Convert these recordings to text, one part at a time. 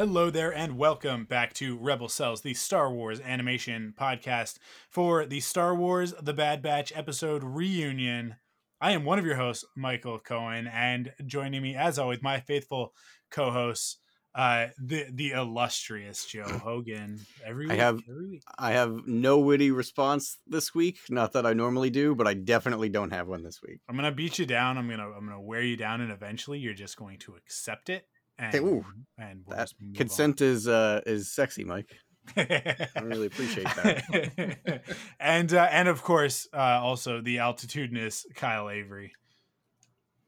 Hello there, and welcome back to Rebel Cells, the Star Wars animation podcast for the Star Wars The Bad Batch episode reunion. I am one of your hosts, Michael Cohen, and joining me, as always, my faithful co-hosts, uh, the the illustrious Joe Hogan. Every I have- every week. I have no witty response this week. Not that I normally do, but I definitely don't have one this week. I'm gonna beat you down. I'm gonna I'm gonna wear you down, and eventually you're just going to accept it. And, ooh, and we'll That just move on. consent is uh is sexy, Mike. I really appreciate that. and uh, and of course, uh, also the altitudinous Kyle Avery.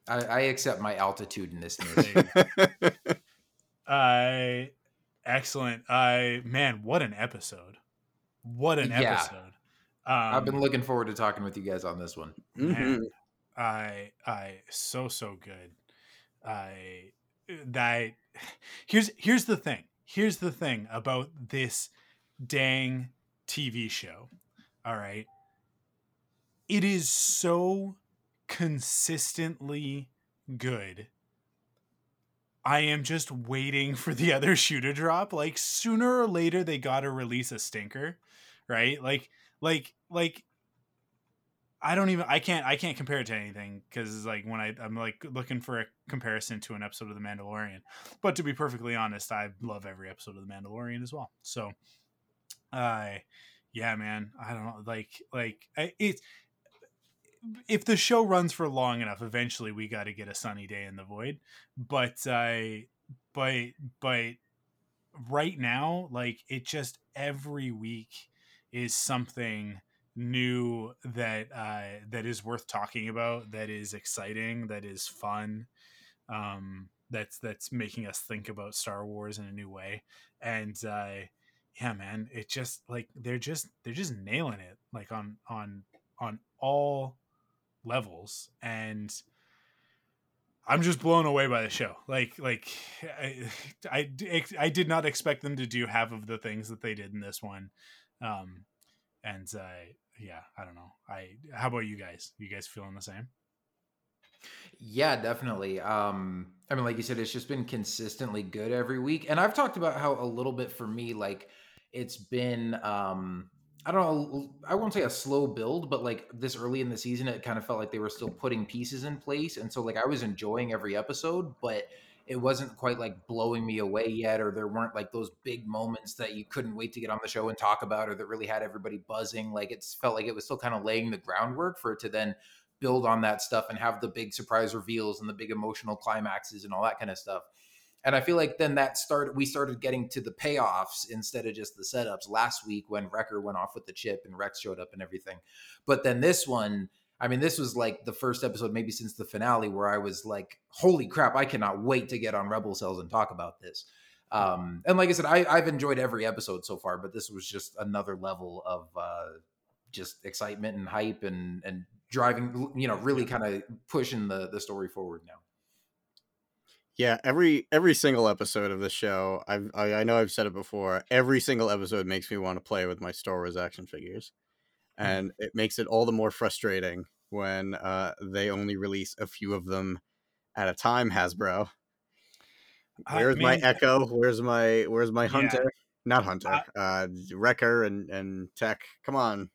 I, I accept my altitude in this Uh, excellent. Uh, man, what an episode! What an Yeah. episode! Um, I've been looking forward to talking with you guys on this one. Mhm. man, I I so so good. I that here's here's the thing. Here's the thing about this dang TV show. All right. It is so consistently good. I am just waiting for the other shoe to drop. Like sooner or later they got to release a stinker, right? Like like like I don't even I can't I can't compare it to anything because it's like when I I'm like looking for a comparison to an episode of The Mandalorian. But to be perfectly honest, I love every episode of The Mandalorian as well. So, uh, yeah, man, I don't know, like like I- it's if the show runs for long enough, eventually we got to get a sunny day in the void. But I, but but right now, like it just every week is something new that uh that is worth talking about that is exciting that is fun um that's that's making us think about star wars in a new way. And uh yeah man it just like they're just they're just nailing it like on on on all levels. And i'm just blown away by the show. Like like i i, I did not expect them to do half of the things that they did in this one. Um and uh yeah i don't know i how about you guys you guys feeling the same Yeah, definitely. Um, I mean, like you said, it's just been consistently good every week. And I've talked about how a little bit for me, like it's been um I don't know, I won't say a slow build, but like this early in the season, it kind of felt like they were still putting pieces in place. And so like I was enjoying every episode, but it wasn't quite like blowing me away yet, or there weren't like those big moments that you couldn't wait to get on the show and talk about, or that really had everybody buzzing. Like it felt like it was still kind of laying the groundwork for it to then build on that stuff and have the big surprise reveals and the big emotional climaxes and all that kind of stuff. And I feel like then that started we started getting to the payoffs instead of just the setups last week when Wrecker went off with the chip and Rex showed up and everything. But then this one, I mean, this was like the first episode maybe since the finale where I was like, holy crap, I cannot wait to get on Rebel Cells and talk about this. Um, and like I said, I, I've enjoyed every episode so far, but this was just another level of uh, just excitement and hype and and driving, you know, really kind of pushing the the story forward now. Yeah, every every single episode of the show, I've I, I know I've said it before. Every single episode makes me want to play with my Star Wars action figures, and it makes it all the more frustrating when uh, they only release a few of them at a time. Hasbro, I- where's my Echo? Where's my Where's my Yeah. Hunter? Not Hunter. I- uh, Wrecker and and Tech. Come on.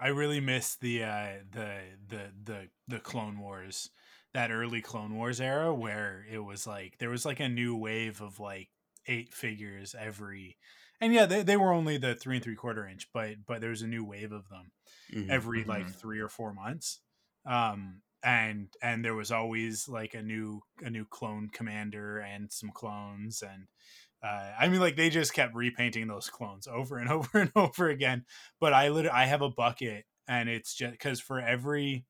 I really miss the uh, the the the the Clone Wars, that early Clone Wars era where it was like there was like a new wave of like eight figures every, and yeah, they, they were only the three and three quarter inch, but but there was a new wave of them Mhm. every like Mhm. three or four months, um, and and there was always like a new a new clone commander and some clones and. Uh, I mean, like they just kept repainting those clones over and over and over again but I literally I have a bucket and it's just because for every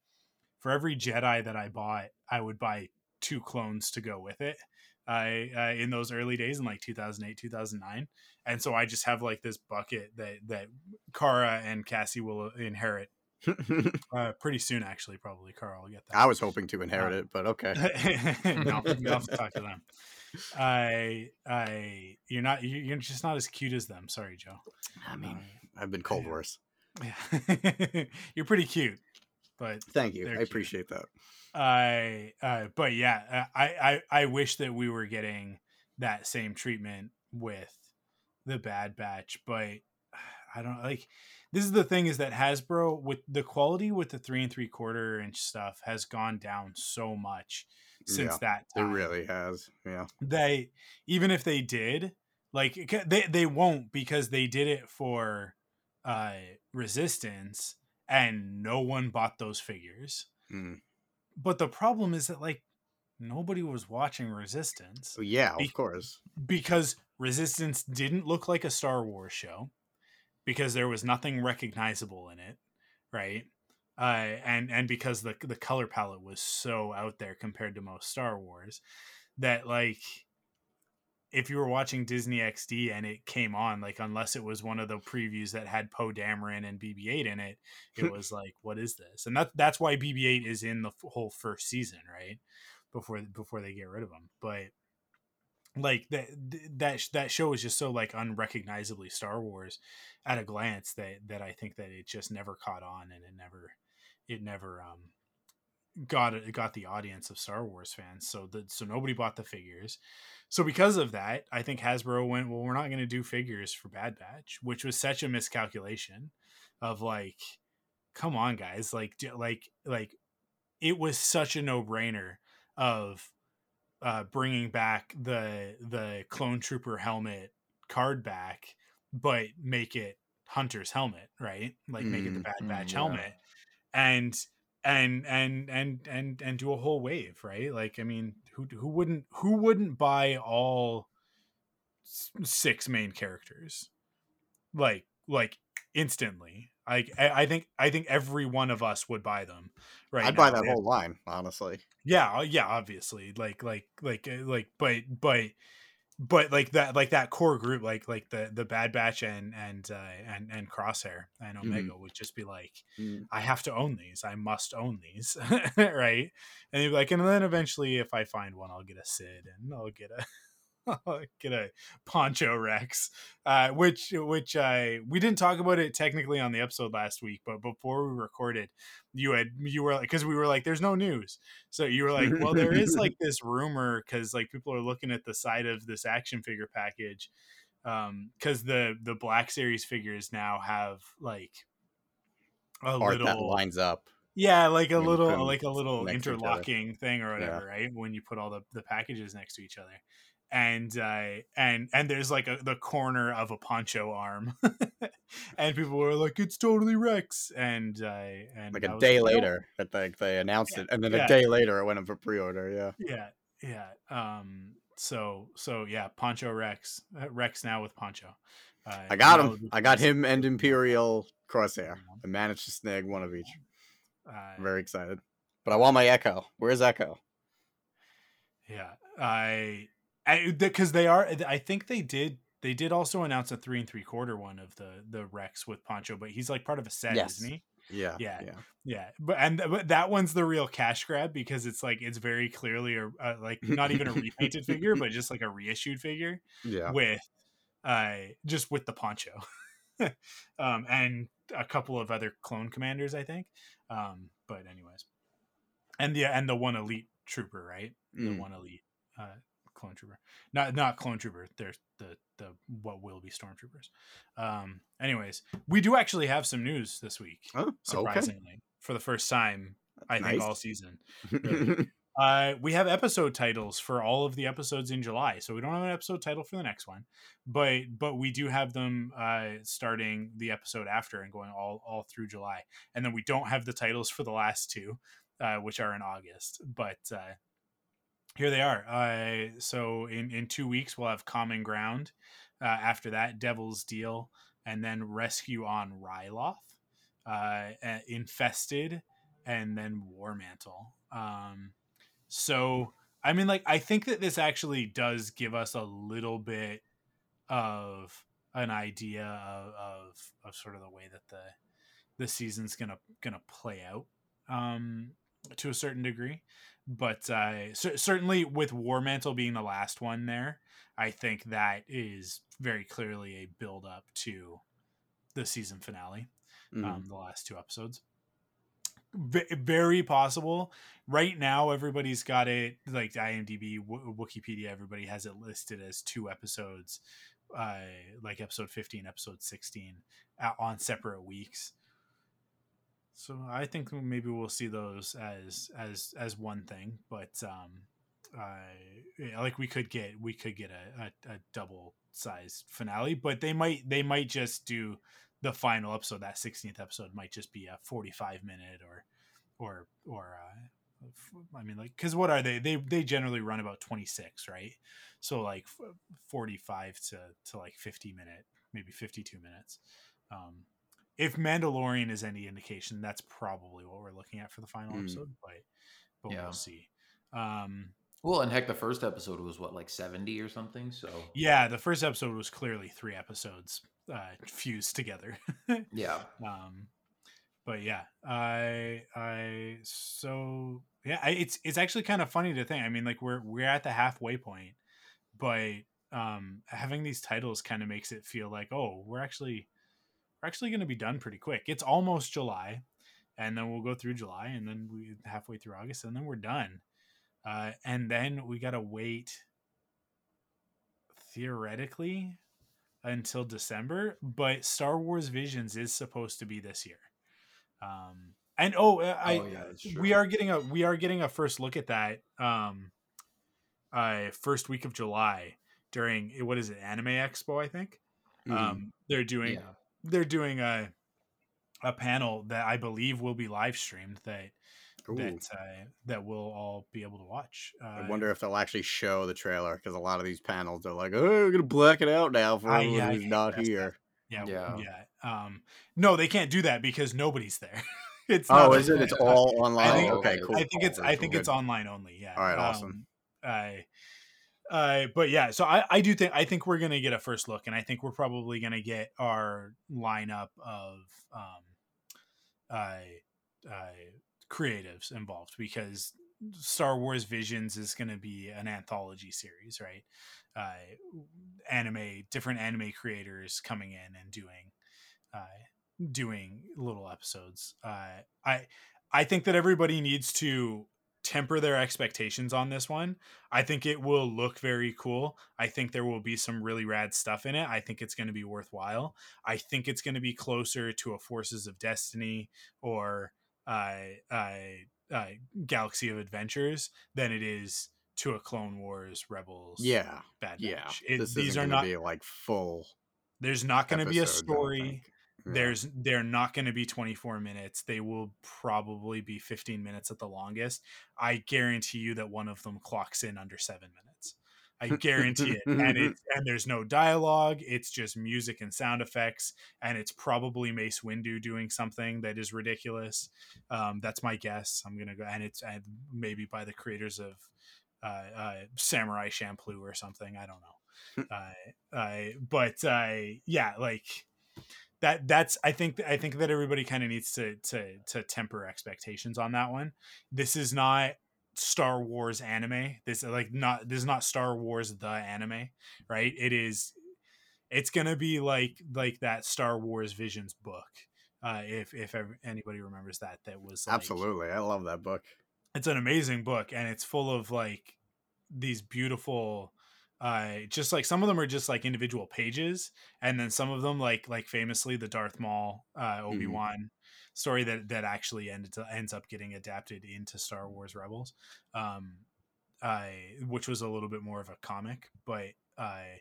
for every Jedi that I bought, I would buy two clones to go with it. I uh, in those early days in like 2008, 2009, and so I just have like this bucket that that Cara and Cassie will inherit uh, pretty soon. Actually, probably Cara will get that. I was hoping to inherit it, but okay. no, you'll have to talk to them. I, I, you're not, you- you're just not as cute as them. Sorry, Joe. I mean, Um, I've been cold yeah. worse. Yeah. you're pretty cute, but Thank you. I cute. appreciate that. I, uh, but yeah, I, I, I wish that we were getting that same treatment with the Bad Batch, but I don't like. This is the thing: is that Hasbro with the quality with the three and three quarter inch stuff has gone down so much since Yeah, that It really has. Yeah. they even if they did like they they won't because they did it for uh resistance and no one bought those figures Mm. but the problem is that like nobody was watching resistance So, yeah, Be- of course. because resistance didn't look like a star wars show because there was nothing recognizable in it right? Uh, and and because the the color palette was so out there compared to most star wars that like if you were watching disney xd and it came on like unless it was one of the previews that had poe dameron and bb8 in it it was like what is this? And that that's why bb8 is in the f- whole first season right before before they get rid of him but like that that that show is just so like unrecognizably Star Wars at a glance that that I think that it just never caught on and it never it never um got it got the audience of Star Wars fans. So that so nobody bought the figures. So because of that I think Hasbro went well we're not going to do figures for Bad Batch which was such a miscalculation of like come on guys like like like it was such a no-brainer of uh, bringing back the the clone trooper helmet card back, but make it Hunter's helmet, right? Like make it the Mm, Bad mm, Batch yeah. helmet, and and and and and and do a whole wave, right? Like I mean, who who wouldn't who wouldn't buy all six main characters, like like instantly? Like I, I think I think every one of us would buy them, right? I'd buy that whole line, honestly. Yeah uh, yeah obviously like like like uh, like but but but like that like that core group like like the the bad batch and and uh and and crosshair and omega would just be like Mm. i have to own these. I must own these. Right? And you'd be like and then eventually if i find one i'll get a sid and i'll get a A poncho rex uh which which I we didn't talk about it technically on the episode last week but before we recorded you had you were like because we were like there's no news so you were like well there is like this rumor because like people are looking at the side of this action figure package um because the the black series figures now have like a Art little that lines up. yeah like a when put like a little next to each other. interlocking thing or Yeah. whatever right when you put all the, the packages next to each other and uh and and there's like a the corner of a poncho arm and people were like it's totally rex and uh and Like a day "No." later, that they, they announced Yeah, it, and then yeah. a day later, it went up for pre-order. Yeah. yeah yeah um so so yeah poncho rex uh, rex now with poncho uh, I got him. I got him and Imperial Crosshair. I managed to snag one of each. uh, I'm very excited. But I want my Echo. Where's Echo? Yeah, I, I because they are. I think they did. They did also announce a three and three quarter one of the the Rex with Poncho, but he's like part of a set, Yes. isn't he? Yeah. Yeah. Yeah. Yeah, but and but that one's the real cash grab because it's like it's very clearly a, uh like not even a repainted figure, but just like a reissued figure Yeah. with, uh, just with the poncho, um, and a couple of other clone commanders, I think. Um, but anyways, and the and the one elite trooper, right? the Mm. one elite uh clone trooper not not clone trooper there's the the what will be stormtroopers um anyways we do actually have some news this week Oh, okay. surprisingly for the first time i think all season really. uh we have episode titles for all of the episodes in july so we don't have an episode title for the next one but but we do have them uh starting the episode after and going all all through july and then we don't have the titles for the last two uh which are in august but uh here they are. Uh, so in in two weeks we'll have Common Ground. Uh, after that, Devil's Deal, and then Rescue on Ryloth. Uh, uh, Infested, and then War Mantle. Um, so I mean, like I think that this actually does give us a little bit of an idea of, of, of sort of the way that the the season's gonna gonna play out um, to a certain degree. But uh, c- certainly with War Mantle being the last one there, I think that is very clearly a build up to the season finale. Mhm. Um, the last two episodes. V- very possible. Right now, everybody's got it like IMDb, w- Wikipedia. Everybody has it listed as two episodes, uh, like episode fifteen, episode sixteen, uh, on separate weeks. So I think maybe we'll see those as as as one thing, but um, uh, like we could get we could get a, a, a double sized finale, but they might they might just do the final episode. That sixteenth episode might just be a forty five minute or or or uh, I mean like because what are they? They they generally run about twenty six, right? So like forty five to to like fifty minute, maybe fifty two minutes. Um, if Mandalorian is any indication, that's probably what we're looking at for the final Mm. episode. But but Yeah. we'll see. Um, Well, and heck, the first episode was what, like 70 or something? So, yeah, the first episode was clearly three episodes uh, fused together. yeah. um, but yeah, I I so yeah, I, it's it's actually kind of funny to think. I mean, like we're we're at the halfway point, but um, having these titles kind of makes it feel like oh, we're actually we're actually going to be done pretty quick. It's almost July, and then we'll go through July, and then we halfway through August, and then we're done. Uh, and then we got to wait theoretically until December, but Star Wars Visions is supposed to be this year. Um, and oh, uh, I Oh, yeah, we are getting a we are getting a first look at that um, uh, first week of July during what is it Anime Expo I think. Mhm. Um, they're doing Yeah. They're doing a a panel that I believe will be live streamed that Ooh. that uh, that we'll all be able to watch. Uh, I wonder if they'll actually show the trailer because a lot of these panels are like, "Oh, we're gonna black it out now for I- everyone yeah, who's hate not that here." Yeah, Yeah. yeah. Um, no, they can't do that because nobody's there. it's Oh, not is it? It's all online. think- okay, I cool. I think it's I think Good. it's online only. Yeah. All right, awesome. Um, I, uh, but yeah, so I I do think I think we're gonna get a first look, and I think we're probably gonna get our lineup of um, uh, uh, creatives involved because Star Wars Visions is going to be an anthology series, right? Uh, anime, different anime creators coming in and doing, uh, doing little episodes. Uh, I, I think that everybody needs to temper their expectations on this one. I think it will look very cool. I think there will be some really rad stuff in it. I think it's going to be worthwhile. I think it's going to be closer to a Forces of Destiny or uh, uh, uh, Galaxy of Adventures than it is to a Clone Wars Rebels. Yeah, Bad yeah. It- these are not. be like full. There's not going to be a story. Yeah. There's they're not going to be 24 minutes. They will probably be 15 minutes at the longest. I guarantee you that one of them clocks in under 7 minutes. I guarantee it. And it and there's no dialogue. It's just music and sound effects and it's probably Mace Windu doing something that is ridiculous. Um, that's my guess. I'm going to go and it's and maybe by the creators of uh, uh, Samurai Champloo or something. I don't know. uh, but uh, yeah, like that. That's I think I think that everybody kind of needs to to to temper expectations on that one. This is not Star Wars anime. This like not this is not Star Wars the anime, right? It is. It's gonna be like like that Star Wars Visions book. Uh, if if ever, anybody remembers that, that was like, Absolutely, I love that book. it's an amazing book and it's full of like these beautiful uh just like some of them are just like individual pages and then some of them like like famously the Darth Maul uh Obi-Wan story that that actually ended to, ends up getting adapted into Star Wars Rebels um I which was a little bit more of a comic but I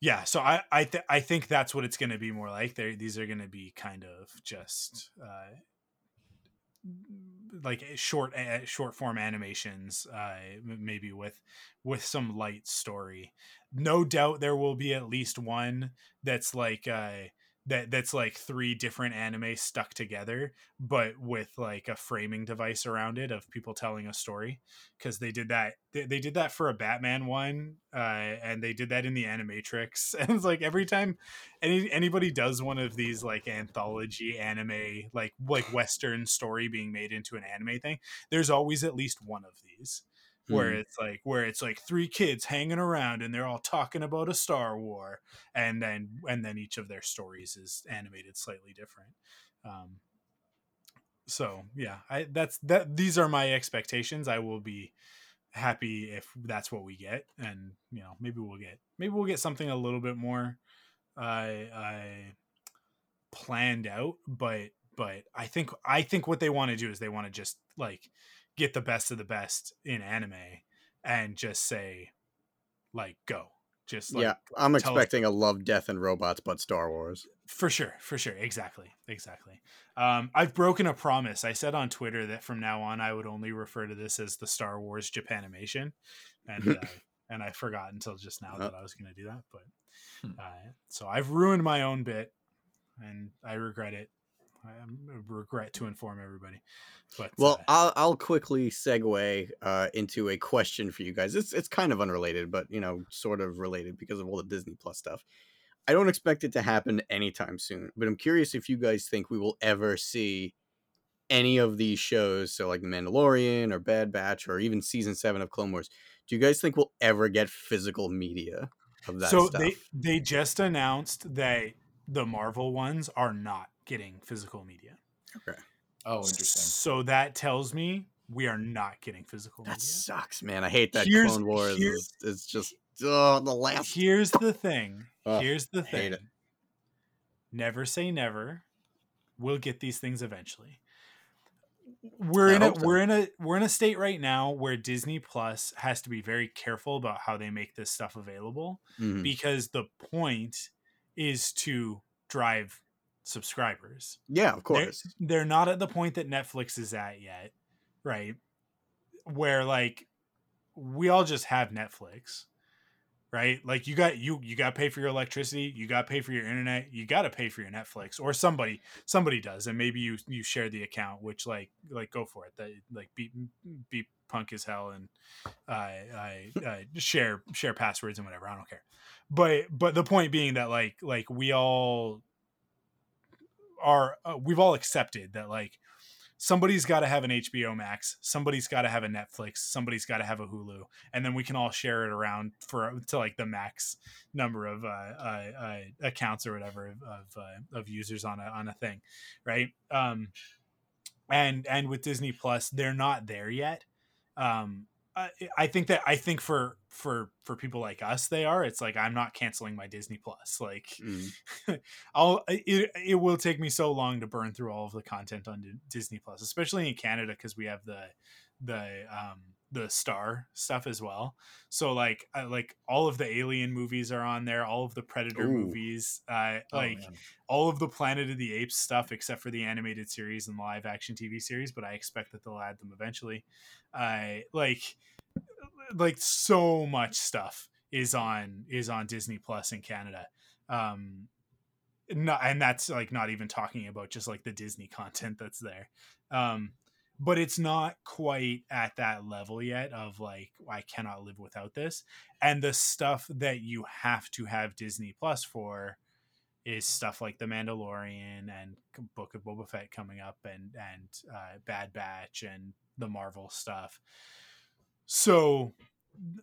yeah so I I th- I think that's what it's going to be more like. They these are going to be kind of just uh like eh, short uh, short form animations uh maybe with with some light story. No doubt there will be at least one that's like uh that that's like three different anime stuck together but with like a framing device around it of people telling a story because they did that they, they did that for a batman one uh and they did that in the animatrix and it's like every time any anybody does one of these like anthology anime like like western story being made into an anime thing there's always at least one of these where Mm. it's like where it's like three kids hanging around and they're all talking about a star war and then and then each of their stories is animated slightly different um so yeah i that's that these are my expectations i will be happy if that's what we get and you know maybe we'll get maybe we'll get something a little bit more uh i planned out but but i think i think what they want to do is they want to just like get the best of the best in anime and just say like go. Just like yeah, I'm tell us- expecting a love, death, and robots, but Star Wars. for sure for sure. Exactly exactly. Um i've broken a promise. I said on twitter that from now on i would only refer to this as the star wars japanimation and uh, and i forgot until just now that i was going to do that but Hmm. uh, so i've ruined my own bit and i regret it i regret to inform everybody but Well, uh, I'll I'll quickly segue uh, into a question for you guys. It's it's kind of unrelated, but you know, sort of related because of all the Disney Plus stuff. I don't expect it to happen anytime soon, but I'm curious if you guys think we will ever see any of these shows, so like The Mandalorian or Bad Batch or even season seven of Clone Wars. Do you guys think we'll ever get physical media of that so stuff? they they just announced that the marvel ones are not getting physical media Okay. Oh, interesting. So that tells me we are not getting physical that media. sucks, man. I hate that Here's- Clone Wars here- is, is just oh, the last. Here's the thing. Ugh, Here's the hate thing. it. Never say never. We'll get these things eventually. We're I in a so. we're in a we're in a state right now where Disney Plus has to be very careful about how they make this stuff available Mhm. because the point is to drive subscribers. Yeah, of they're, course. they're not at the point that Netflix is at yet, right? Where like we all just have Netflix, right? Like you got you you got to pay for your electricity, you got to pay for your internet, you got to pay for your Netflix, or somebody somebody does, and maybe you you share the account, which like like go for it. That like be beat punk as hell and I I share share passwords and whatever. I don't care. But but the point being that like like we all are uh, we've all accepted that like somebody's got to have an HBO Max, somebody's got to have a Netflix, somebody's got to have a Hulu, and then we can all share it around for to like the max number of uh, uh, uh, accounts or whatever of of, uh, users on a on a thing, right? Um, and and with Disney Plus, they're not there yet. Um, I, I think that I think for for for people like us, they are. It's like I'm not canceling my Disney Plus. Like Mm. I'll it, it will take me so long to burn through all of the content on D- Disney Plus, especially in Canada because we have the the um the star stuff as well. So like I, like all of the Alien movies are on there, all of the Predator Ooh. movies, uh, Oh, like man. all of the Planet of the Apes stuff except for the animated series and live action TV series, but I expect that they'll add them eventually. I like like so much stuff is on is on Disney Plus in Canada. Um not, and that's like not even talking about just like the Disney content that's there. Um but it's not quite at that level yet of like I cannot live without this. And the stuff that you have to have Disney Plus for is stuff like The Mandalorian and Book of Boba Fett coming up and and uh, Bad Batch and the Marvel stuff. So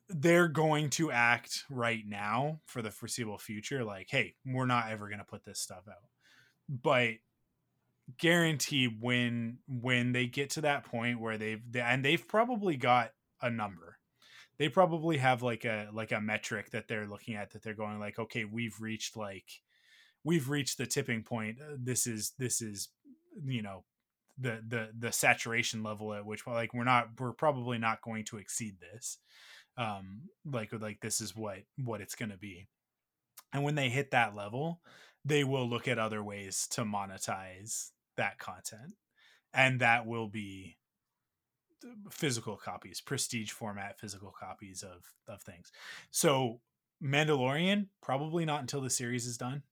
they're going to act right now for the foreseeable future like, hey, we're not ever going to put this stuff out. But guarantee when when they get to that point where they've they, and they've probably got a number they probably have like a like a metric that they're looking at that they're going like okay we've reached like we've reached the tipping point this is this is you know the the the saturation level at which like we're not we're probably not going to exceed this um like like this is what what it's going to be. And when they hit that level they will look at other ways to monetize that content. And that will be physical copies prestige format physical copies of of things. So mandalorian probably not until the series is done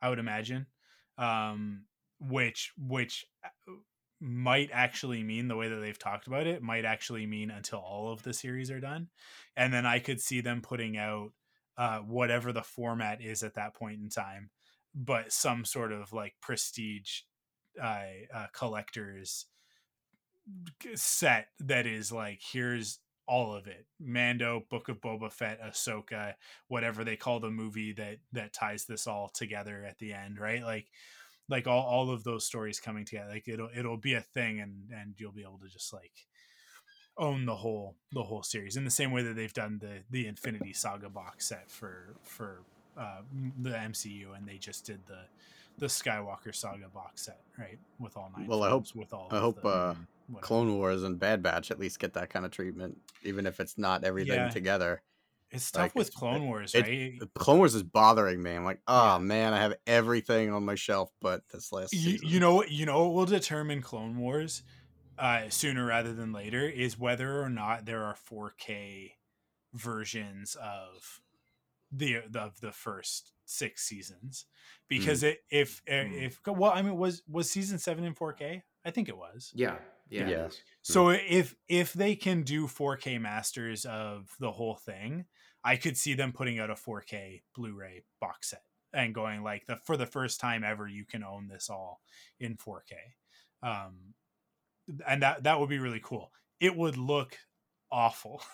I would imagine. Um, which which uh, might actually mean the way that they've talked about it might actually mean until all of the series are done, and then I could see them putting out uh, whatever the format is at that point in time, but some sort of like prestige uh, uh, collectors set that is like here's all of it. Mando book of boba fett ahsoka whatever they call the movie that that ties this all together at the end right? Like like all, all of those stories coming together like it'll it'll be a thing and and you'll be able to just like own the whole the whole series in the same way that they've done the the infinity saga box set for for uh, the mcu and they just did the the skywalker saga box set right with all nine Well, I hope- with all I hope, the, uh, whatever. Clone Wars and Bad Batch at least get that kind of treatment, even if it's not everything Yeah. together. It's tough Like, with Clone Wars, it- right? Clone Wars is bothering me. I'm like, oh Yeah. man, I have everything on my shelf, but this last You, season. you know what? You know what will determine Clone Wars uh, sooner rather than later is whether or not there are 4K versions of the of the first six seasons. Because it if uh, Mm. if well, I mean, was was season seven in 4K? I think it was. Yeah, yeah, it Yeah. So if if they can do 4K masters of the whole thing, I could see them putting out a 4K Blu-ray box set and going like the for the first time ever you can own this all in 4K. Um and that that would be really cool. It would look awful.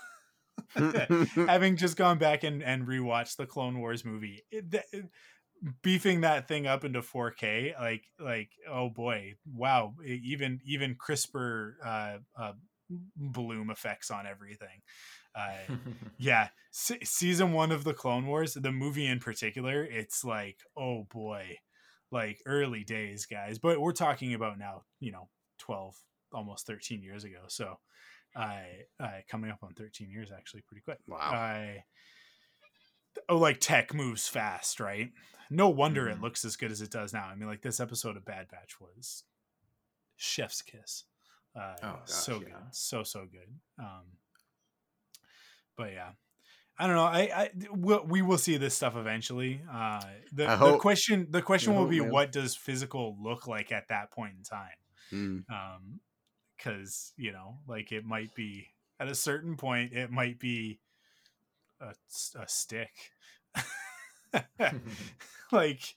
Having just gone back and and rewatched the Clone Wars movie, it, beefing that thing up into 4K, like like oh boy, wow! Even even crisper uh, uh, bloom effects on everything. Uh, yeah, se- season one of the Clone Wars, the movie in particular, it's like oh boy, like early days, guys. But we're talking about now, you know, twelve, almost thirteen years ago. So, I uh, coming up on thirteen years actually pretty quick. wow. I oh, like tech moves fast, right? No wonder it Mhm. looks as good as it does now. I mean, like this episode of Bad Batch was chef's kiss. Uh, Oh, gosh, so yeah. good, so so good. Um, but yeah, I don't know. I, I we'll, we will see this stuff eventually. Uh, the, the question the question I will hope, be man. what does physical look like at that point in time? Mm. um because you know like it might be at a certain point it might be a stick like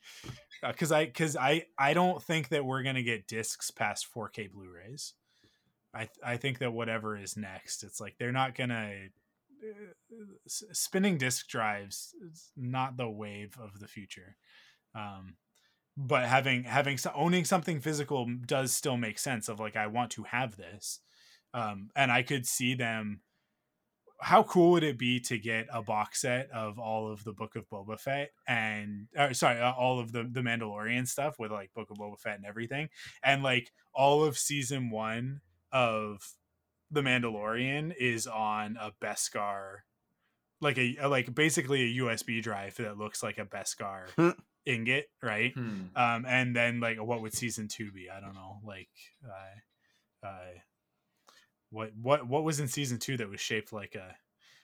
because i because i i don't think that we're gonna get discs past 4k blu-rays i i think that whatever is next it's like they're not gonna uh, spinning disk drives is not the wave of the future. Um but having having owning something physical does still make sense of like i want to have this. Um and i could see them how cool would it be to get a box set of all of the book of boba fett and uh, sorry all of the the mandalorian stuff with like book of boba fett and everything and like all of season one of the mandalorian is on a beskar like a like basically a usb drive that looks like a beskar Hmm. ingot right Hmm. um and then like what would season two be i don't know like uh uh what what what was in season two that was shaped like a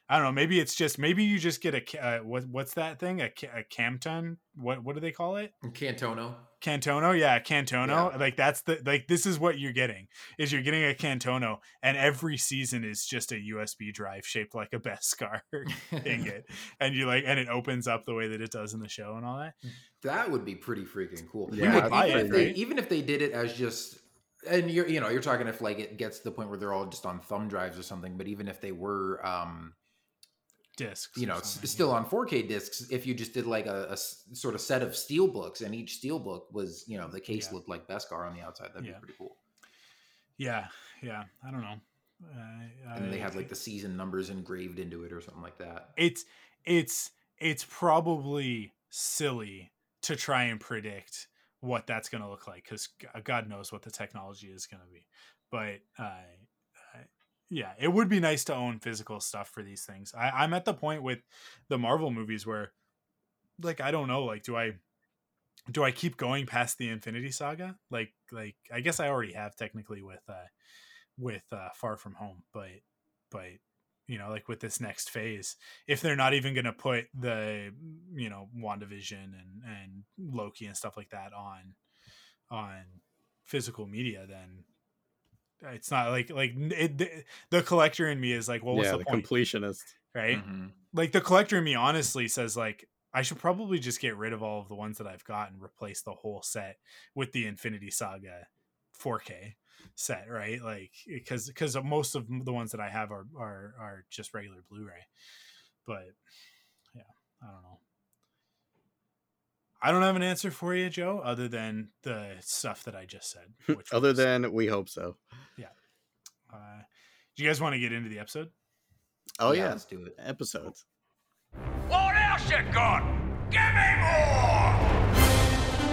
i don't know maybe it's just maybe you just get a uh, what what's that thing a, a camton what what do they call it Camtono. camtono yeah camtono Yeah. like that's the like this is what you're getting is you're getting a camtono and every season is just a usb drive shaped like a beskar ingot and you like and it opens up the way that it does in the show and all that That would be pretty freaking cool. Yeah, even, I'd even it, if they, right? even if they did it as just, and you're you know you're talking if like it gets to the point where they're all just on thumb drives or something. But even if they were, um, discs you know, s- something, still yeah. on 4K discs, if you just did like a sort of set of steel books, and each steel book was you know the case Yeah. looked like Beskar on the outside, that'd Yeah. be pretty cool. yeah yeah i don't know uh, And they I- had like the season numbers engraved into it or something like that. it's it's it's probably silly to try and predict what that's going to look like because god knows what the technology is going to be but uh, yeah it would be nice to own physical stuff for these things. I, i'm at the point with the marvel movies where like i don't know like do i do i keep going past the infinity saga? Like like i guess i already have technically with uh with uh far from home but but you know, like with this next phase, if they're not even going to put the, you know, WandaVision and and Loki and stuff like that on on physical media, then it's not like like it, the, the collector in me is like, well, what's yeah, the, the point, completionist. right? Mhm. Like the collector in me honestly says like I should probably just get rid of all of the ones that I've got and replace the whole set with the Infinity Saga 4K set, right? Like because because most of the ones that I have are are are just regular Blu-ray. But yeah, I don't know. I don't have an answer for you, Joe, other than the stuff that I just said. Which Other was- than we hope so. Yeah. Uh, do you guys want to get into the episode? Oh Yeah, yeah, let's do it. episodes. What else you got? Give me more!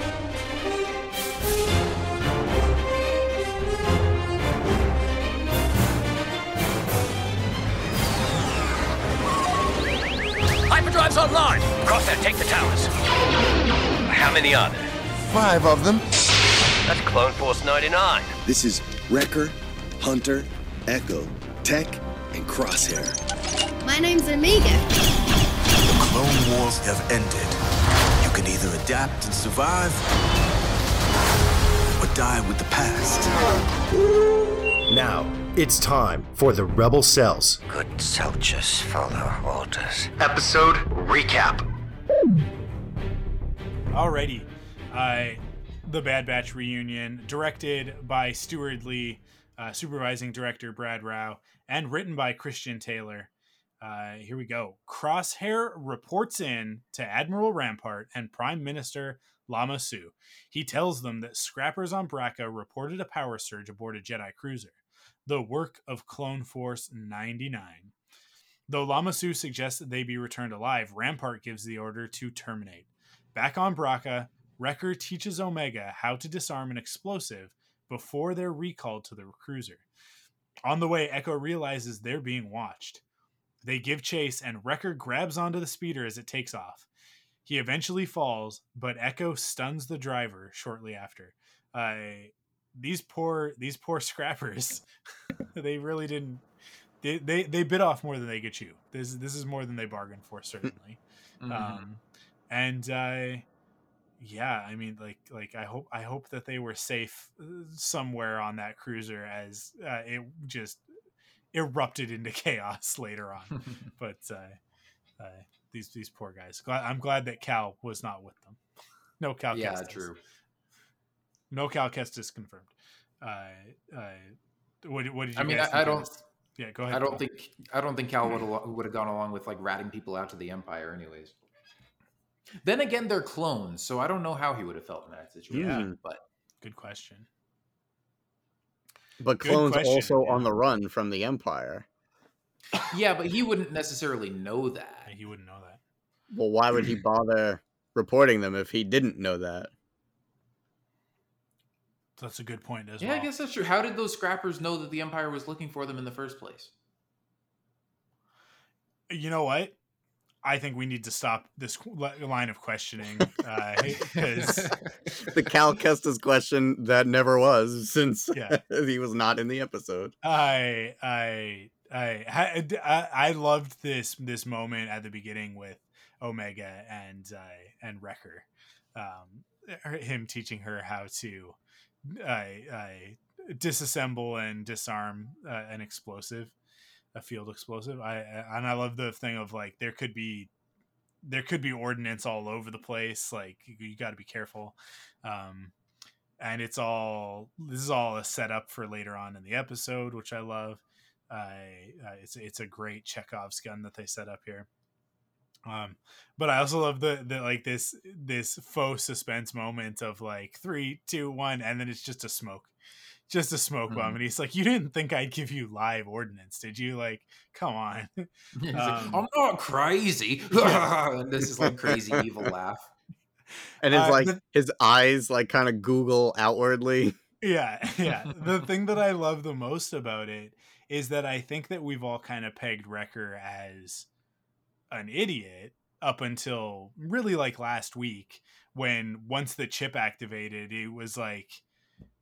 Hyperdrive's online. Crosshair, take the towers. How many are there? Five of them. That's Clone Force 99. This is Wrecker, Hunter, Echo, Tech, and Crosshair. My name's Omega. The Clone Wars have ended. You can either adapt and survive, or die with the past. Now, it's time for the Rebel Cells. Good soldiers follow orders. Episode recap. Alrighty. Uh, the Bad Batch reunion, directed by Steward Lee, uh, supervising director Brad Rau, and written by Christian Taylor. Uh, here we go. Crosshair reports in to Admiral Rampart and Prime Minister Lama Su. He tells them that scrappers on Bracca reported a power surge aboard a Jedi cruiser, the work of Clone Force 99. Though Lama Su suggests that they be returned alive, Rampart gives the order to terminate. Back on Bracca, Wrecker teaches Omega how to disarm an explosive before they're recalled to the cruiser. On the way, Echo realizes they're being watched. They give chase, and Wrecker grabs onto the speeder as it takes off. He eventually falls, but Echo stuns the driver shortly after. Uh, these poor these poor scrappers, they really didn't. They, they they bit off more than they could chew. This this is more than they bargained for, certainly Mhm. um and uh yeah i mean like like i hope i hope that they were safe uh, somewhere on that cruiser as uh, it just erupted into chaos later on but uh, uh these these poor guys glad, i'm glad that cal was not with them no cal yeah, Kestis. true. no cal kestis confirmed uh uh what, what did you I mean, I, I don't. this? yeah go ahead I don't think I don't think Cal would would have gone along with like ratting people out to the Empire, anyways. Then again, they're clones, so I don't know how he would have felt in that situation. Yeah. But good question But Good clones question, also yeah. on the run from the Empire. yeah, but he wouldn't necessarily know that. Yeah, he wouldn't know that Well, why would he bother reporting them if he didn't know that? that's a good point as Yeah, well I guess that's true. How did those scrappers know that the Empire was looking for them in the first place? you know what? I think we need to stop this line of questioning because The Cal Kestis question that never was since Yeah. he was not in the episode. I I I I loved this this moment at the beginning with Omega and uh, and Wrecker, um, him teaching her how to I I disassemble and disarm uh, an explosive, a field explosive. I and I love the thing of like there could be there could be ordinance all over the place. Like you, you got to be careful. Um, and it's all this is all a setup for later on in the episode, which I love. I uh, it's it's a great Chekhov's gun that they set up here. Um, but I also love the the like this this faux suspense moment of like three, two, one, and then it's just a smoke, just a smoke bomb, Mhm. and he's like, "You didn't think I'd give you live ordnance, did you? Like, come on." He's like, Um, I'm not crazy. and this is like crazy evil laugh. And it's Uh, like the- his eyes like kind of Google outwardly. Yeah, yeah. the thing that I love the most about it is that I think that we've all kind of pegged Wrecker as an idiot up until really like last week when once the chip activated, it was like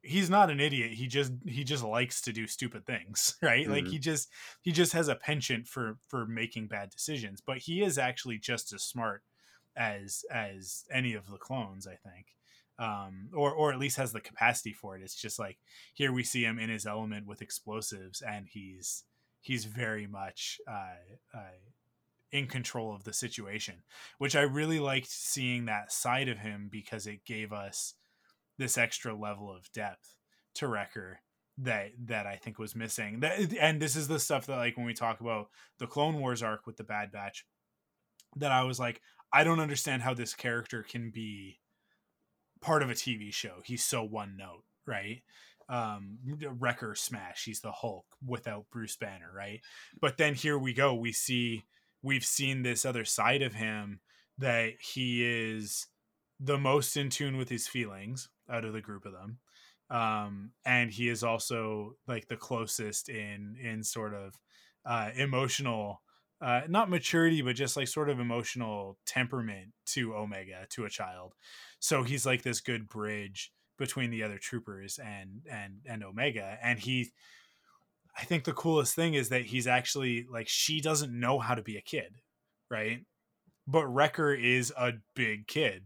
he's not an idiot. He just he just likes to do stupid things right? Mm-hmm. like he just he just has a penchant for for making bad decisions but he is actually just as smart as as any of the clones i think. Um or or at least has the capacity for it. It's just like here we see him in his element with explosives and he's he's very much uh, uh in control of the situation which i really liked seeing that side of him because it gave us this extra level of depth to Wrecker that that I think was missing. That and this is the stuff that like when we talk about the Clone Wars arc with the Bad Batch, that I was like, I don't understand how this character can be part of a TV show. He's so one note, right? Um, Wrecker Smash. He's the Hulk without Bruce Banner, right? But then here we go. We see we've seen this other side of him that he is the most in tune with his feelings out of the group of them. Um and he is also like the closest in in sort of uh emotional uh not maturity but just like sort of emotional temperament to omega to a child. So he's like this good bridge between the other troopers and and and omega. And he i think the coolest thing is that he's actually like she doesn't know how to be a kid right? But wrecker is a big kid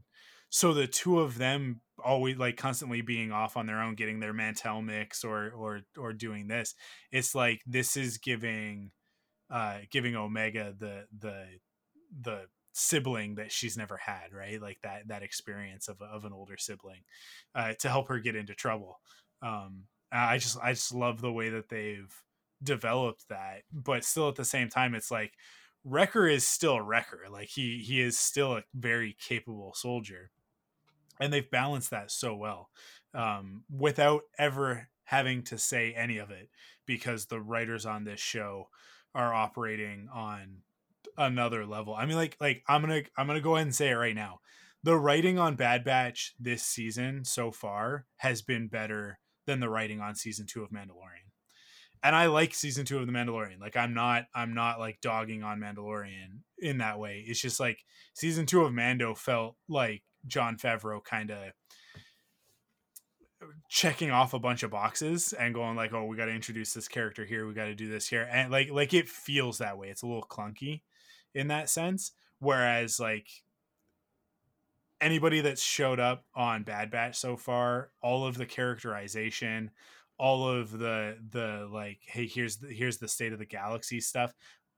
so the two of them always like constantly being off on their own getting their mantel mix or or or doing this it's like this is giving uh giving omega the the the sibling that she's never had right? Like that that experience of, of an older sibling uh to help her get into trouble. Um i just i just love the way that they've developed that but still at the same time it's like wrecker is still wrecker. Like he he is still a very capable soldier and they've balanced that so well um, without ever having to say any of it because the writers on this show are operating on another level. I mean like like I'm going to I'm going to go ahead and say it right now. The writing on Bad Batch this season so far has been better than the writing on season 2 of Mandalorian. And I like season 2 of The Mandalorian. Like I'm not I'm not like dogging on Mandalorian in that way. It's just like season 2 of Mando felt like Jon Favreau kind of checking off a bunch of boxes and going like, "Oh, we got to introduce this character here. We got to do this here," and like like it feels that way. It's a little clunky in that sense. Whereas like anybody that's showed up on Bad Batch so far, all of the characterization, all of the the like, hey, here's the here's the state of the galaxy stuff.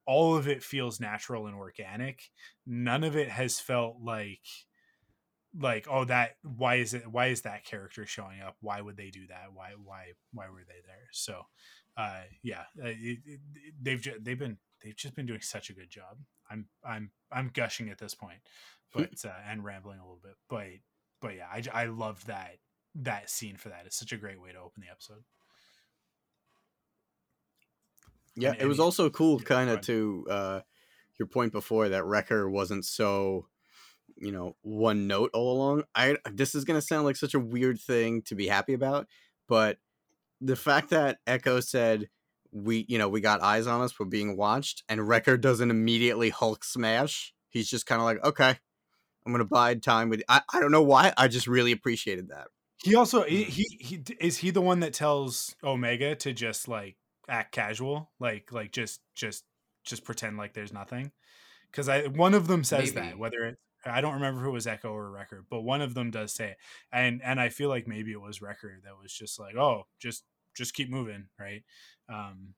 All of it feels natural and organic. None of it has felt like like oh that why is it why is that character showing up? Why would they do that? Why why why were they there? So uh yeah uh, it, it, they've just, they've been they've just been doing such a good job. I'm i'm i'm gushing at this point but uh, and rambling a little bit but but yeah i i loved that that scene for that. It's such a great way to open the episode. Yeah and, it was also cool yeah, kind of to uh your point before that wrecker wasn't so you know one note all along i this is going to sound like such a weird thing to be happy about but the fact that echo said we you know we got eyes on us we're being watched and Wrecker doesn't immediately hulk smash he's just kind of like okay i'm gonna bide time with I, I don't know why i just really appreciated that he also he, mm. he is he the one that tells omega to just like act casual like like just just just pretend like there's nothing because i one of them says Maybe. that whether it I don't remember who was Echo or Wrecker, but one of them does say it. And and I feel like maybe it was Wrecker that was just like, oh, just just keep moving, right? Um,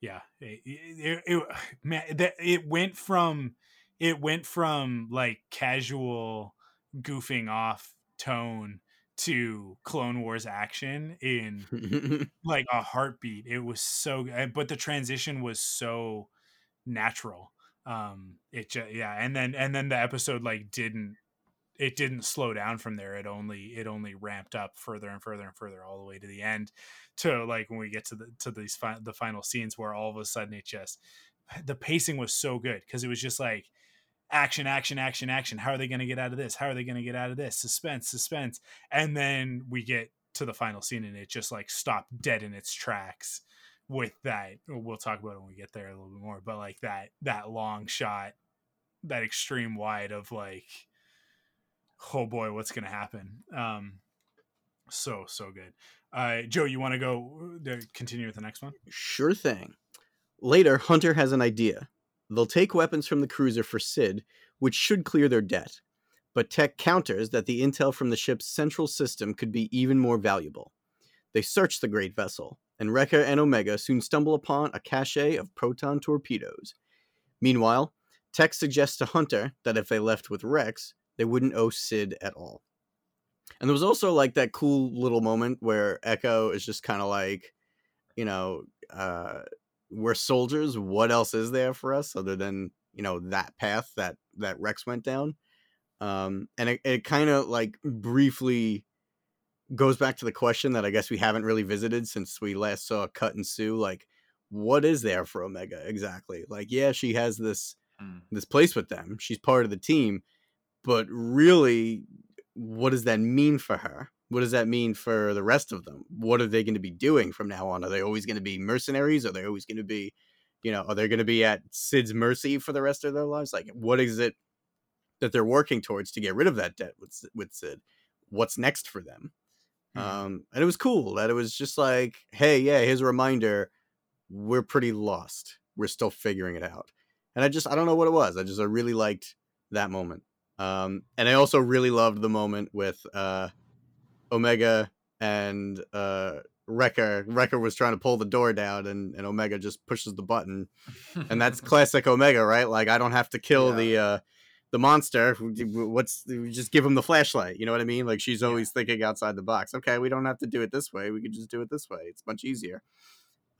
yeah, it, it, it man, that it went from it went from like casual goofing off tone to Clone Wars action in like a heartbeat. It was so, but the transition was so natural um it just yeah and then and then the episode like didn't it didn't slow down from there. It only it only ramped up further and further and further all the way to the end to like when we get to the to these fi- the final scenes where all of a sudden it just the pacing was so good because it was just like action action action action. How are they going to get out of this? How are they going to get out of this? Suspense suspense. And then we get to the final scene and it just like stopped dead in its tracks with that we'll talk about it when we get there a little bit more but like that that long shot that extreme wide of like oh boy what's gonna happen um so so good Uh, Joe, you want to go uh, continue with the next one? Sure thing. Later, Hunter has an idea. They'll take weapons from the cruiser for Sid, which should clear their debt. But Tech counters that the intel from the ship's central system could be even more valuable. They search the great vessel, and Wrecker and Omega soon stumble upon a cache of proton torpedoes. Meanwhile, Tech suggests to Hunter that if they left with Rex, they wouldn't owe Sid at all. And there was also like that cool little moment where Echo is just kind of like, you know, uh, we're soldiers. What else is there for us other than you know that path that that Rex went down? Um, and it, it kind of like briefly goes back to the question that I guess we haven't really visited since we last saw Cut and Suu. Like, what is there for Omega exactly? Like, yeah, she has this Mm. this place with them. She's part of the team, but really, what does that mean for her? What does that mean for the rest of them? What are they going to be doing from now on? Are they always going to be mercenaries? Are they always going to be, you know, are they going to be at Sid's mercy for the rest of their lives? Like, what is it that they're working towards to get rid of that debt with with Sid? What's next for them? Mhm. Um, and it was cool that it was just like, hey, yeah, here's a reminder. We're pretty lost. We're still figuring it out. And I just, I don't know what it was. I just, I really liked that moment. Um, and I also really loved the moment with uh, Omega and uh, Wrecker. Wrecker was trying to pull the door down, and, and Omega just pushes the button. And that's classic Omega, right? Like, I don't have to kill Yeah. the uh, the monster. What's just give him the flashlight? You know what I mean? Like, she's always thinking outside the box. Okay, we don't have to do it this way. We could just do it this way. It's much easier.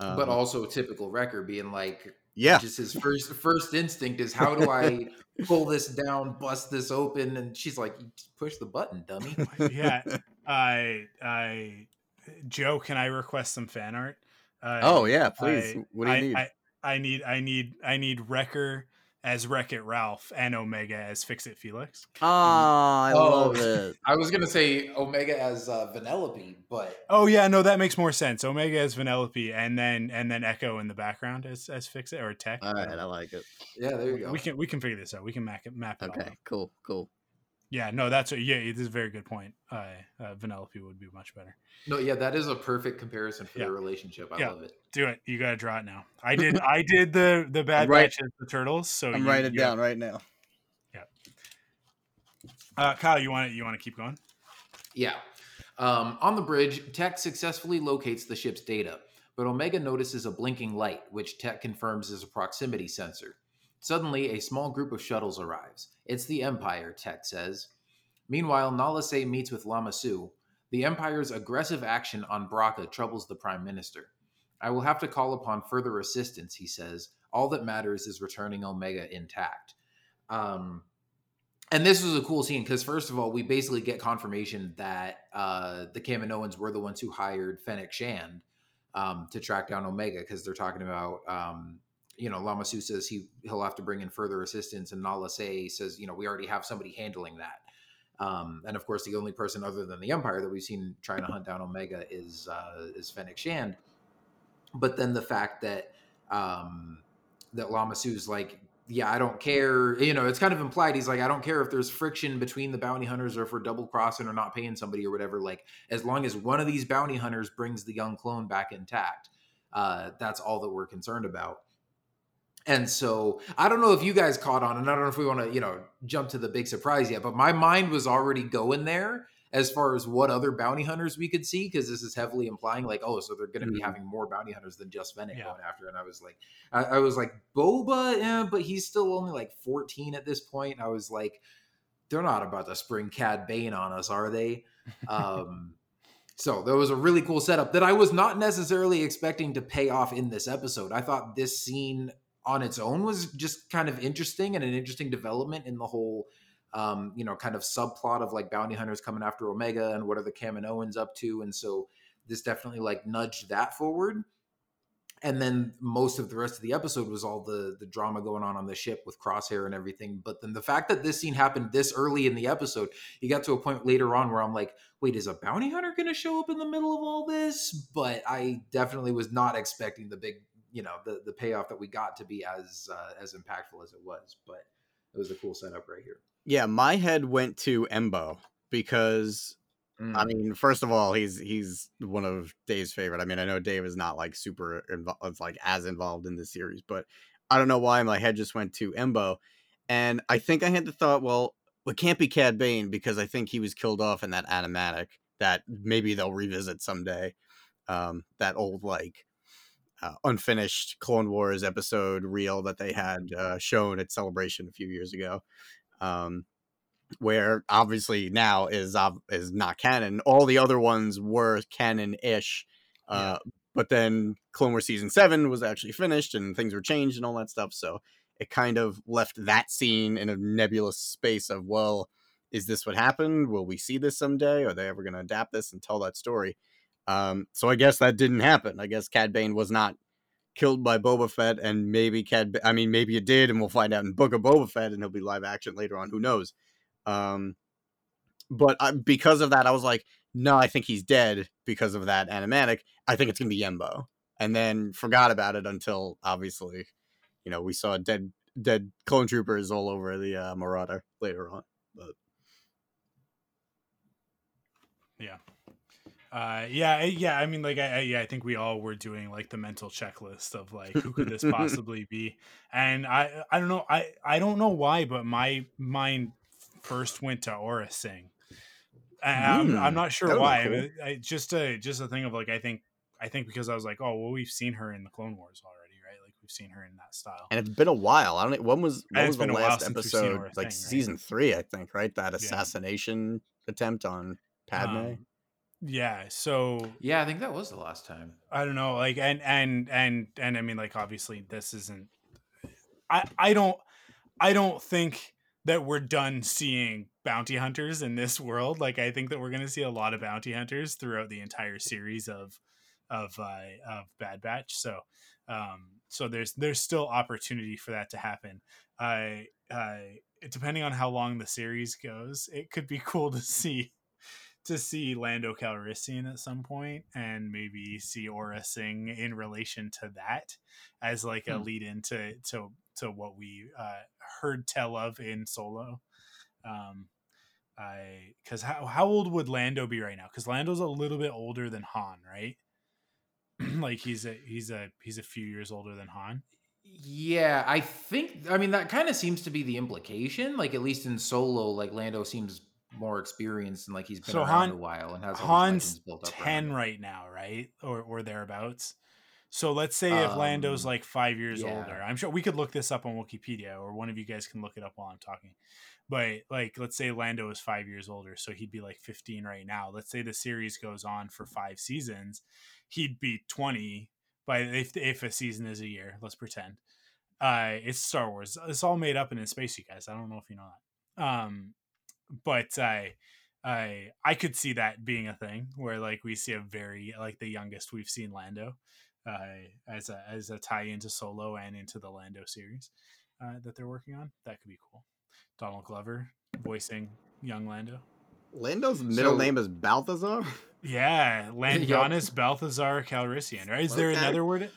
but Um, also typical Wrecker being like, yeah, just his first first instinct is how do I pull this down, bust this open, and she's like, push the button, dummy. yeah, I, I, Joe, can I request some fan art? Uh, Oh yeah, please. I- what do you I, need? I, I need, I need, I need Wrecker as Wreck It Ralph and Omega as Fix It Felix. oh, I Oh. love it. I was gonna say Omega as uh, Vanellope, but Oh yeah, no, that makes more sense. Omega as Vanellope, and then and then Echo in the background as as Fix It or Tech. All right, I like it. yeah, there you go. We can we can figure this out. We can map it map it. Okay, out. cool, cool. Yeah, no, that's a, yeah. It is a very good point. Uh, uh, Vanellope would be much better. No, yeah, that is a perfect comparison for Yeah. their relationship. I Yeah. love it. Do it. You gotta draw it now. I did. I did the the bad right- batch as the turtles. So I'm you- writing it down right now. Uh, Kyle, you want to you want to keep going? Yeah. Um, on the bridge, Tech successfully locates the ship's data, but Omega notices a blinking light, which Tech confirms is a proximity sensor. Suddenly, a small group of shuttles arrives. It's the Empire, Tech says. Meanwhile, Nala Se meets with Lama Su. The Empire's aggressive action on Bracca troubles the Prime Minister. I will have to call upon further assistance, he says. All that matters is returning Omega intact. Um, and this was a cool scene because first of all, we basically get confirmation that uh, the Kaminoans were the ones who hired Fennec Shand um, to track down Omega because they're talking about, um, you know, Lama Su says he he'll have to bring in further assistance, and Nala Se says, you know, we already have somebody handling that. Um, and of course, the only person other than the Empire that we've seen trying to hunt down Omega is uh, is Fennec Shand. But then the fact that um, that Lama Su's like, yeah, I don't care. You know, it's kind of implied. He's like, I don't care if there's friction between the bounty hunters or if we're double crossing or not paying somebody or whatever. Like, as long as one of these bounty hunters brings the young clone back intact, uh, that's all that we're concerned about. And so I don't know if you guys caught on, and I don't know if we want to, you know, jump to the big surprise yet, but my mind was already going there as far as what other bounty hunters we could see, because this is heavily implying like, oh, so they're going to be Mhm. having more bounty hunters than just Fennec Yeah. going after. And I was like, I, I was like, Boba, yeah, but he's still only like 14 at this point. I was like, they're not about to spring Cad Bane on us, are they? Um, so that was a really cool setup that I was not necessarily expecting to pay off in this episode. I thought this scene on its own was just kind of interesting and an interesting development in the whole um, you know, kind of subplot of like bounty hunters coming after Omega and what are the Kaminoans up to. And so this definitely like nudged that forward. And then most of the rest of the episode was all the the drama going on on the ship with Crosshair and everything. But then the fact that this scene happened this early in the episode, you got to a point later on where I'm like, wait, is a bounty hunter going to show up in the middle of all this? But I definitely was not expecting the big, you know, the the payoff that we got to be as uh, as impactful as it was. But it was a cool setup right here. Yeah, my head went to Embo because I Mm. mean, first of all, he's he's one of Dave's favorite. I mean, I know Dave is not like super involved, like as involved in this series, but I don't know why my head just went to Embo, and I think I had the thought, well, it can't be Cad Bane because I think he was killed off in that animatic that maybe they'll revisit someday. Um, that old like uh, unfinished Clone Wars episode reel that they had uh, shown at Celebration a few years ago. Um, where obviously now is ob- is not canon. All the other ones were canon-ish, uh, but then Clone Wars season seven was actually finished and things were changed and all that stuff. So it kind of left that scene in a nebulous space of well, is this what happened? Will we see this someday? Are they ever going to adapt this and tell that story? Um, so I guess that didn't happen. I guess Cad Bane was not killed by Boba Fett, and maybe Cad. I mean, maybe it did, and we'll find out in Book of Boba Fett, and he'll be live action later on. Who knows? Um, but I, because of that, I was like, no, I think he's dead because of that animatic. I think it's gonna be Embo, and then forgot about it until obviously, you know, we saw dead dead clone troopers all over the uh, Marauder later on. But Yeah. Uh, yeah, I- yeah. I mean, like, I, I, yeah, I think we all were doing like the mental checklist of like, who could this possibly be? And I, I don't know, I, I don't know why, but my mind first went to Aurra Sing. I'm, I'm Hmm, not sure why. but I, just a, just a thing of like, I think, I think because I was like, oh, well, we've seen her in the Clone Wars already, right? Like, we've seen her in that style. and it's been a while. I don't know when was what was the been a while last episode? Like right? season three, I think. Right, that assassination attempt on Padme. Um, yeah. So Yeah, I think that was the last time. I don't know, like and and and and I mean like obviously this isn't I I don't I don't think that we're done seeing bounty hunters in this world. Like I think that we're going to see a lot of bounty hunters throughout the entire series of of uh of Bad Batch. So um so there's there's still opportunity for that to happen. I I depending on how long the series goes, it could be cool to see to see Lando Calrissian at some point and maybe see Aurra Sing in relation to that as like a Hmm. lead into to to what we uh, heard tell of in Solo. Um, I because how how old would Lando be right now? Because Lando's a little bit older than Han, right? like he's a he's a he's a few years older than Han. Yeah, I think. I mean, that kind of seems to be the implication. Like at least in Solo, like Lando seems more experienced and like he's been So around Han- a while and has Han's legends built up. around ten him. right now, right, or or thereabouts. So let's say if Lando's Um, like five years yeah. older, I'm sure we could look this up on Wikipedia, or one of you guys can look it up while I'm talking. But like, let's say Lando is five years older, so he'd be like 15 right now. Let's say the series goes on for five seasons, he'd be 20 by if if a season is a year. Let's pretend. Uh, it's Star Wars. It's all made up and in space, you guys. I don't know if you know that. Um, but I, I, I could see that being a thing where like we see a very like the youngest we've seen Lando, uh, as a as a tie into Solo and into the Lando series, uh, that they're working on. That could be cool. Donald Glover voicing young Lando. Lando's middle So- name is Balthazar. Yeah, Yup. Landonis Balthazar Calrissian. Right? Is there another word?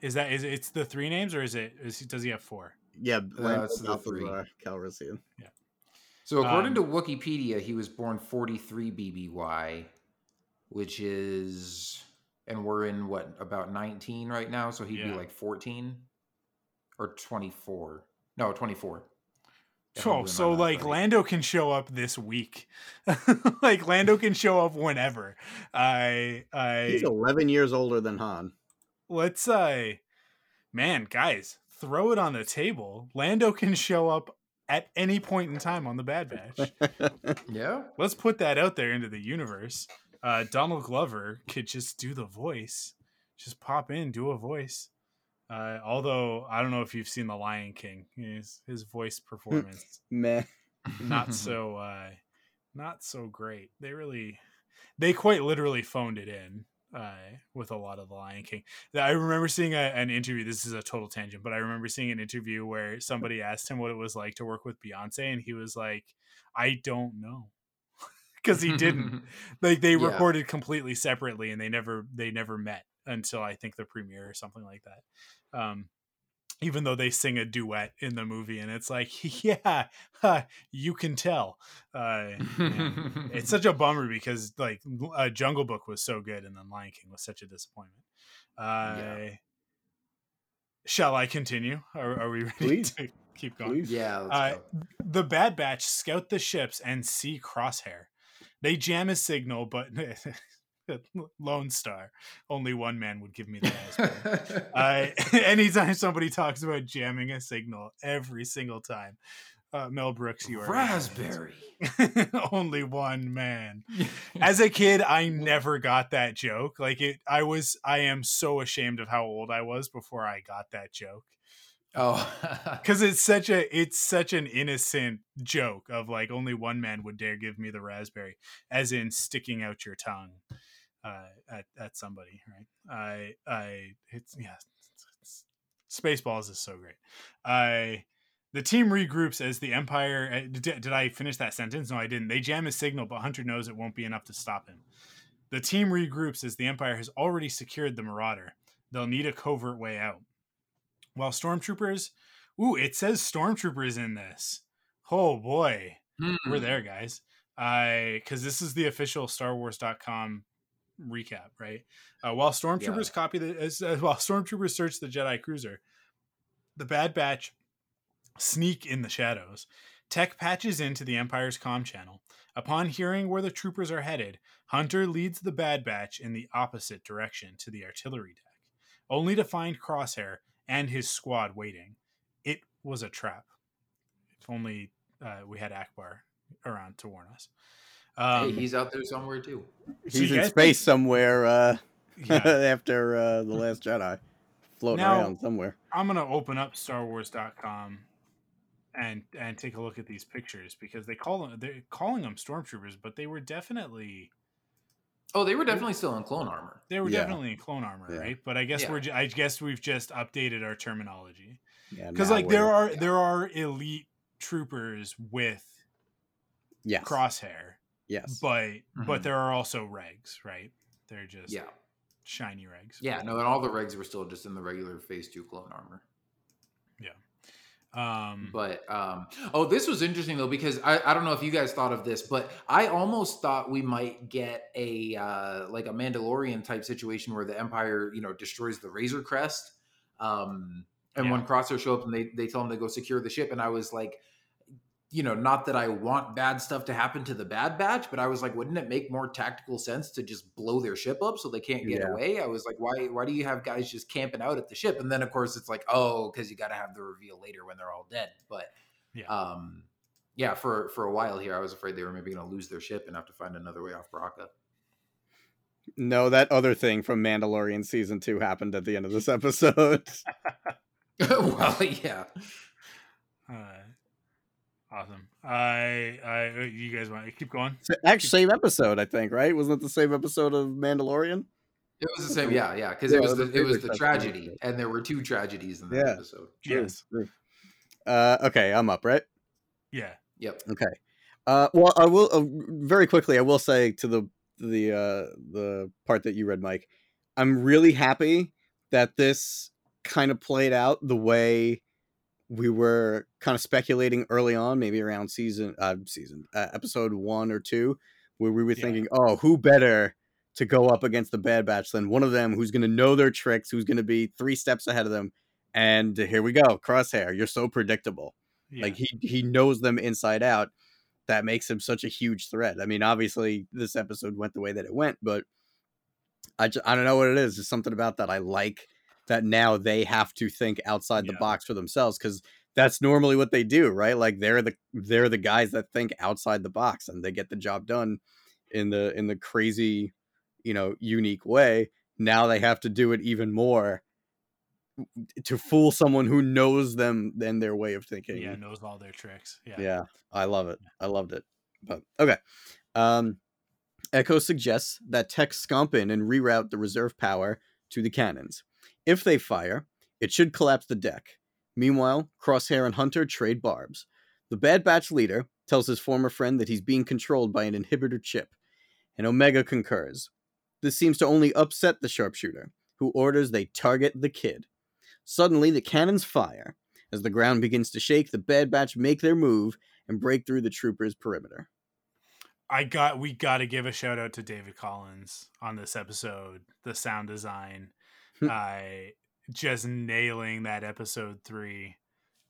Is that is it, it's the three names or is it is does he have four? Yeah, Lando it's the three. Balthazar Calrissian. So according Um, to Wikipedia, he was born 43 BBY, which is, and we're in what about 19 right now, so he'd Yeah. be like 14 or 24. No, 24. Oh, so like right. Lando can show up this week. like Lando can show up whenever. I I He's 11 years older than Han. let's uh man, guys, throw it on the table. Lando can show up at any point in time on the Bad Batch. Yeah. let's put that out there into the universe. Uh, Donald Glover could just do the voice, just pop in, do a voice. Uh, although I don't know if you've seen The Lion King, his his voice performance Meh. not so uh, not so great. They really, they quite literally phoned it in uh, with a lot of The Lion King. I remember seeing a, an interview. This is a total tangent, but I remember seeing an interview where somebody asked him what it was like to work with Beyonce, and he was like, "I don't know," because he didn't. like they Yeah. recorded completely separately, and they never they never met until I think the premiere or something like that. Um, even though they sing a duet in the movie, and it's like, yeah, huh, you can tell. Uh, it's such a bummer because like uh, Jungle Book was so good, and then Lion King was such a disappointment. Uh, Yeah. Shall I continue? Are, are we ready Please. to keep going? Please. yeah. Let's Uh, go. the Bad Batch scout the ships and see Crosshair. They jam his signal, but Lone Star. Only one man would give me the raspberry. uh, anytime somebody talks about jamming a signal, every single time, uh, Mel Brooks, you are raspberry. Only one man. As a kid, I never got that joke. Like it, I was. I am so ashamed of how old I was before I got that joke oh, because it's such a it's such an innocent joke of like only one man would dare give me the raspberry as in sticking out your tongue uh at, at somebody right? I i it's yeah it's, it's, spaceballs is so great. I the team regroups as the empire did, did i finish that sentence? No i didn't. They jam his signal but hunter knows it won't be enough to stop him. The team regroups as the empire has already secured the marauder. They'll need a covert way out. While stormtroopers ooh it says stormtroopers in this. Oh boy. We're Hmm. there guys. I because this is the official star wars.com recap right? Uh, while stormtroopers copy the as, uh, while stormtroopers search the jedi cruiser the bad batch sneak in the shadows. Tech patches into the empire's comm channel. Upon hearing where the troopers are headed hunter leads the bad batch in the opposite direction to the artillery deck only to find crosshair and his squad waiting. It was a trap. If only uh, we had Ackbar around to warn us um, hey, he's out there somewhere too. He's you in guys space somewhere uh, yeah. after uh, the Last Jedi, floating Now- around somewhere. I'm gonna open up StarWars.com and and take a look at these pictures because they call them they're calling them stormtroopers, but they were definitely Oh, they were definitely still in clone armor. they were Yeah. definitely in clone armor, Yeah. right? But I guess Yeah. we're I guess we've just updated our terminology Yeah, because like there we're- are yeah. there are elite troopers with yes, crosshair, yes, but but Mhm. there are also regs, right? They're just Yeah. shiny regs. Yeah, no, and all the regs were still just in the regular phase two clone armor. Yeah. Um, But um oh, this was interesting though because I, I don't know if you guys thought of this, but I almost thought we might get a uh like a Mandalorian type situation where the Empire, you know, destroys the Razor Crest. Um and when Crosshair show up and they they tell him to go secure the ship, and I was like, you know, not that I want bad stuff to happen to the Bad Batch, but I was like, wouldn't it make more tactical sense to just blow their ship up so they can't get Yeah. away? I was like, why why do you have guys just camping out at the ship? And then of course it's like, oh, because you got to have the reveal later when they're all dead. But Yeah. um, yeah, for for a while here, I was afraid they were maybe going to lose their ship and have to find another way off Bracca. no, that other thing from Mandalorian season two happened at the end of this episode. well, yeah. uh, awesome. I I you guys want to keep going? Actually, same episode, I think, right? Wasn't it the same episode of Mandalorian? It was the same, yeah, yeah, because Yeah, it was the the, it was the tragedy, and there were two tragedies in that Yeah. episode. Yes. True, true. Uh, okay, I'm up, right? Yeah. Yep. Okay. Uh, well, I will uh, very quickly. I will say to the the uh, the part that you read, Mike. I'm really happy that this kind of played out the way we were kind of speculating early on, maybe around season uh, season uh, episode one or two, where we were Yeah. thinking, oh, who better to go up against the Bad Batch than one of them who's going to know their tricks, who's going to be three steps ahead of them. And here we go, Crosshair. You're so predictable. yeah. Like he he knows them inside out. That makes him such a huge threat. I mean, obviously this episode went the way that it went, but I just, I don't know what it is. There's something about that I like that now they have to think outside the box for themselves because that's normally what they do, right? Like they're the they're the guys that think outside the box and they get the job done in the in the crazy, you know, unique way. Now they have to do it even more to fool someone who knows them than their way of thinking. yeah, knows all their tricks. Yeah. Yeah, I love it. I loved it. But okay. Um Echo suggests that Tech scump in and reroute the reserve power to the cannons. If they fire, it should collapse the deck. Meanwhile, Crosshair and Hunter trade barbs. The Bad Batch leader tells his former friend that he's being controlled by an inhibitor chip, and Omega concurs. This seems to only upset the sharpshooter, who orders they target the kid. Suddenly, the cannons fire. As the ground begins to shake, the Bad Batch make their move and break through the troopers' perimeter. I got we got to give a shout out to David Collins on this episode. The sound design, I just nailing that episode three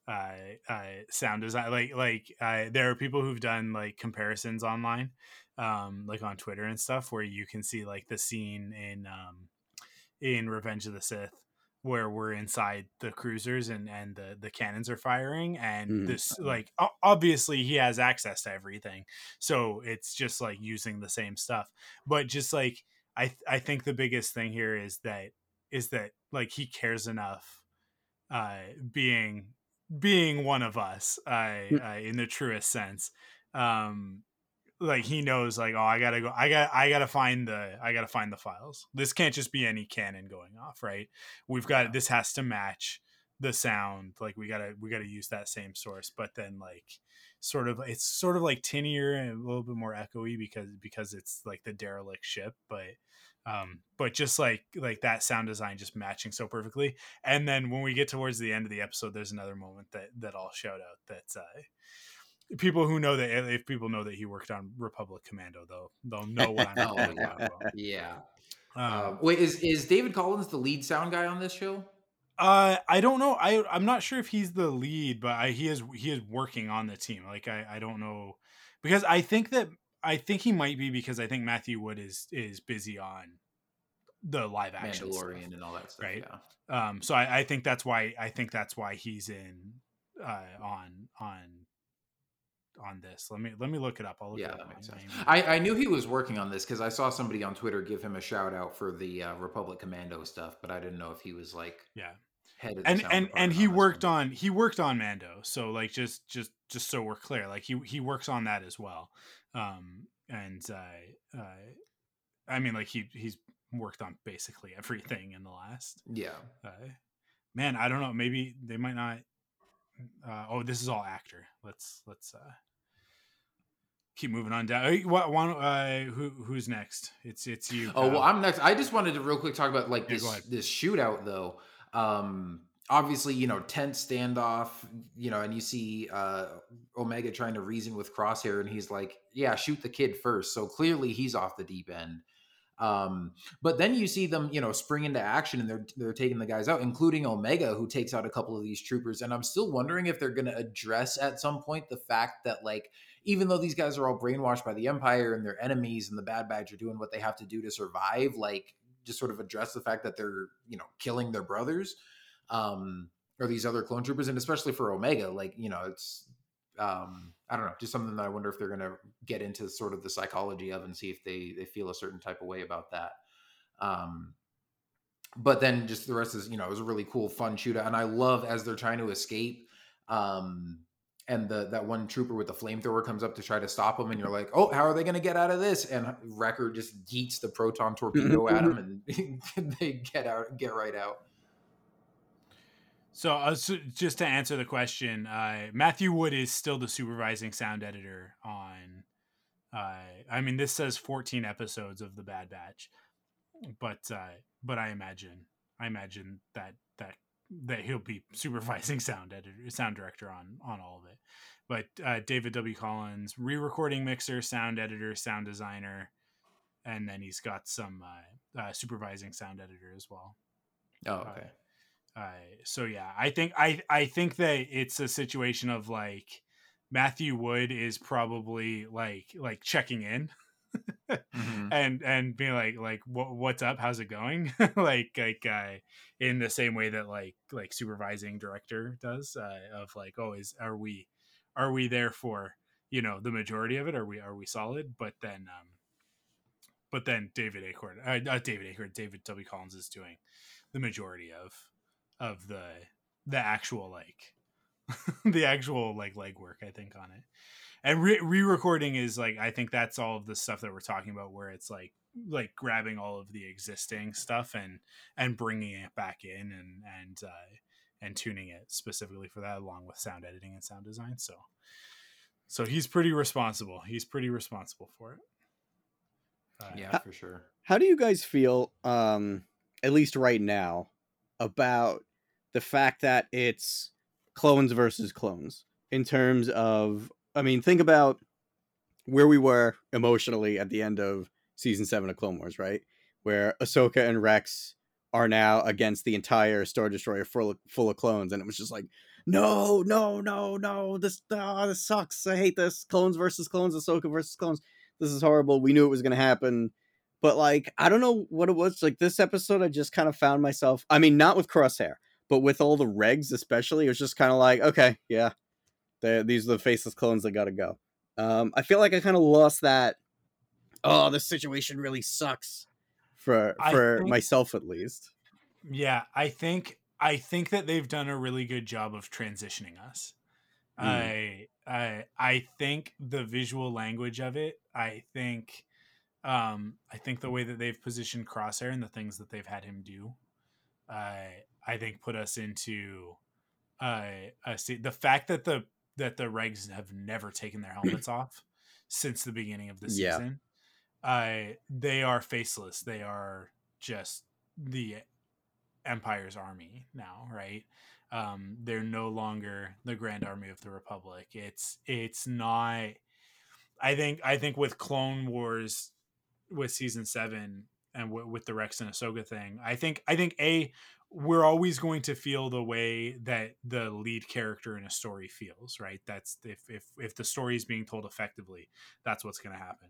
uh, uh sound design like like uh, there are people who've done like comparisons online um like on twitter and stuff where you can see like the scene in um in revenge of the sith where we're inside the cruisers and and the the cannons are firing and Mm. this like obviously he has access to everything so it's just like using the same stuff but just like i th- i think the biggest thing here is that is that like he cares enough uh being being one of us uh, uh in the truest sense um like he knows like oh i gotta go i got i gotta find the i gotta find the files. This can't just be any cannon going off right? We've got this has to match the sound like we gotta we gotta use that same source but then like sort of it's sort of like tinier and a little bit more echoey because because it's like the derelict ship but um but just like like that sound design just matching so perfectly and then when we get towards the end of the episode there's another moment that that i'll shout out that's uh people who know that if people know that he worked on republic commando though they'll know what i'm talking about Yeah. um, Um, wait, is is David Collins the lead sound guy on this show? Uh, I don't know. I I'm not sure if he's the lead, but I, he is he is working on the team. Like I I don't know because I think that I think he might be because I think Matthew Wood is is busy on the live action Mandalorian stuff. and all that stuff. right? Yeah. Um, so I, I think that's why I think that's why he's in uh on on on this. Let me let me look it up. I'll look Yeah, it up. that makes sense. I, I knew he was working on this because I saw somebody on Twitter give him a shout out for the uh, Republic Commando stuff, but I didn't know if he was like yeah. head of the and and and he on worked one. on he worked on Mando. So like just just just so we're clear, like he he works on that as well. Um and uh, uh I mean like he he's worked on basically everything in the last Yeah. uh, man, I don't know, maybe they might not uh oh this is all actor. Let's let's uh keep moving on down. What one uh who who's next? It's it's you. Oh well, I'm next. I just wanted to real quick talk about like Yeah, this this shootout though. Um, obviously, you know, tense standoff. You know, and you see uh, Omega trying to reason with Crosshair, and he's like, "Yeah, shoot the kid first. So clearly, he's off the deep end. Um, but then you see them, you know, spring into action, and they're they're taking the guys out, including Omega, who takes out a couple of these troopers. And I'm still wondering if they're going to address at some point the fact that like even though these guys are all brainwashed by the empire and their enemies and the bad batch are doing what they have to do to survive like just sort of address the fact that they're you know killing their brothers um or these other clone troopers and especially for omega like you know it's um i don't know just something that i wonder if they're going to get into sort of the psychology of and see if they they feel a certain type of way about that. Um but then just the rest is you know it was a really cool fun shootout and i love as they're trying to escape um and the that one trooper with the flamethrower comes up to try to stop him and you're like oh how are they going to get out of this? And wrecker just yeets the proton torpedo at him and they get out get right out So, uh, so just to answer the question, uh, Matthew Wood is still the supervising sound editor on. Uh, I mean, this says 14 episodes of the Bad Batch, but uh, but I imagine I imagine that that that he'll be supervising sound editor, sound director on on all of it. But uh, David W. Collins, re-recording mixer, sound editor, sound designer, and then he's got some uh, uh, supervising sound editor as well. oh okay uh, so yeah, I think I I think that it's a situation of like Matthew Wood is probably like like checking in Mhm. and and being like like what what's up? How's it going? Like like uh in the same way that like like supervising director does uh of like oh is are we are we there for you know the majority of it? Are we are we solid? But then um but then david acorn uh, not david acorn david w. Collins is doing the majority of of the the actual like the actual like legwork i think on it. And re- re-recording is like i think that's all of the stuff that we're talking about where it's like like grabbing all of the existing stuff and and bringing it back in and and uh and tuning it specifically for that along with sound editing and sound design. So so he's pretty responsible. He's pretty responsible for it. Uh, yeah for sure. How do you guys feel, um, at least right now, about the fact that it's clones versus clones in terms of I mean, think about where we were emotionally at the end of season seven of Clone Wars, right? Where Ahsoka and Rex are now against the entire Star Destroyer full of, full of clones, and it was just like, no, no, no, no, this oh, this sucks. I hate this. Clones versus clones, Ahsoka versus clones. This is horrible. We knew it was gonna happen. But like, I don't know what it was. Like this episode, I just kind of found myself. I mean, not with Crosshair, but with all the regs, especially, it was just kind of like, okay, yeah, these are the faceless clones that gotta go. Um, I feel like I kind of lost that. Oh, this situation really sucks for for think, myself at least. Yeah, I think I think that they've done a really good job of transitioning us. Mm. I I I think the visual language of it. I think um I think the way that they've positioned Crosshair and the things that they've had him do. I I think put us into uh, see the fact that the that the regs have never taken their helmets off since the beginning of the season. Yeah. Uh, they are faceless. They are just the Empire's army now, right? Um, they're no longer the Grand Army of the Republic. It's it's not. I think I think with Clone Wars, with season seven and w- with the Rex and Ahsoka thing, I think I think a we're always going to feel the way that the lead character in a story feels, right? That's if if if the story is being told effectively, that's what's going to happen.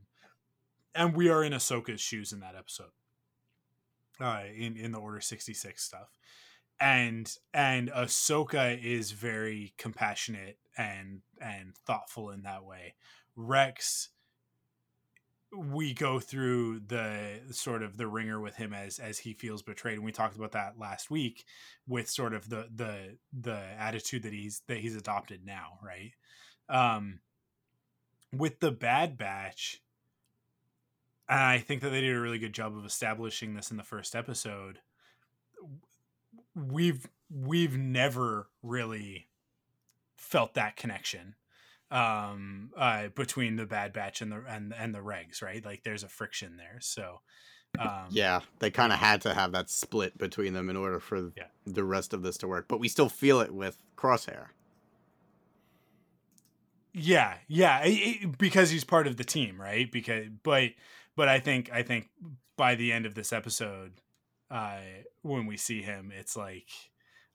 And we are in Ahsoka's shoes in that episode, uh, in in the Order sixty six stuff, and and Ahsoka is very compassionate and and thoughtful in that way. Rex we go through the sort of the ringer with him as as he feels betrayed and we talked about that last week with sort of the the the attitude that he's that he's adopted now right? Um with the bad batch i think that they did a really good job of establishing this in the first episode. We've we've never really felt that connection um uh between the bad batch and the and and the regs right? Like there's a friction there so um yeah they kind of had to have that split between them in order for yeah. the rest of this to work but we still feel it with crosshair. Yeah yeah it, because he's part of the team right? Because but but i think i think by the end of this episode uh when we see him it's like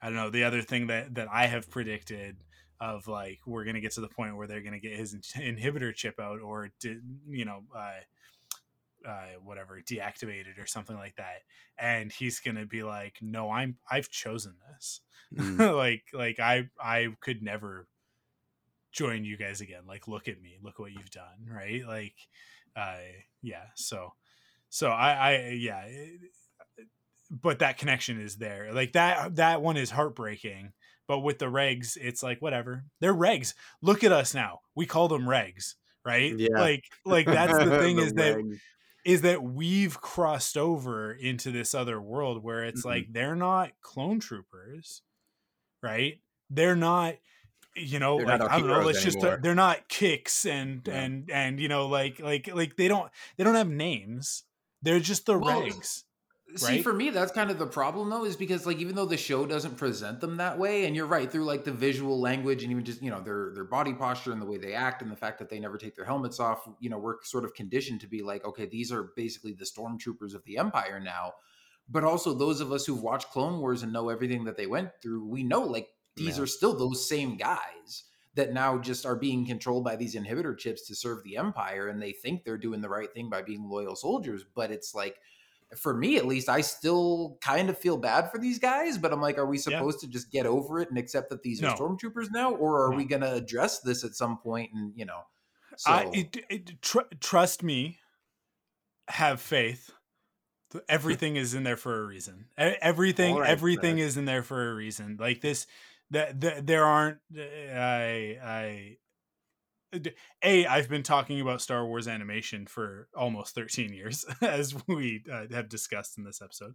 i don't know the other thing that that i have predicted of like we're gonna get to the point where they're gonna get his inhibitor chip out or de- you know uh, uh, whatever deactivated or something like that. And he's gonna be like no i'm i've chosen this. Mm. like like i i could never join you guys again. Like look at me. Look what you've done right? Like uh yeah so so i i yeah but that connection is there. Like that that one is heartbreaking but with the regs, it's like whatever. They're regs. Look at us now. We call them regs, right? Yeah. Like like that's the thing the is that is that we've crossed over into this other world where it's mm-hmm. like they're not clone troopers, right? They're not you know they're like i don't know let's anymore. just uh, they're not kicks and yeah. and and you know like like like they don't they don't have names they're just the well, regs See, right? for me, that's kind of the problem, though, is because like even though the show doesn't present them that way, and you're right through like the visual language and even just you know their their body posture and the way they act and the fact that they never take their helmets off, you know, we're sort of conditioned to be like, okay, these are basically the stormtroopers of the Empire now. But also those of us who've watched Clone Wars and know everything that they went through, we know like these yeah. are still those same guys that now just are being controlled by these inhibitor chips to serve the Empire, and they think they're doing the right thing by being loyal soldiers, but it's like for me at least, I still kind of feel bad for these guys, but I'm like, are we supposed yeah. to just get over it and accept that these no. are stormtroopers now, or are no. we going to address this at some point? And you know, so I, it, it, tr- trust me, have faith. Everything is in there for a reason. Everything, right, everything is in there for a reason. Like this, that the, there aren't. Eh, I, I, a i've been talking about star wars animation for almost 13 years as we uh, have discussed in this episode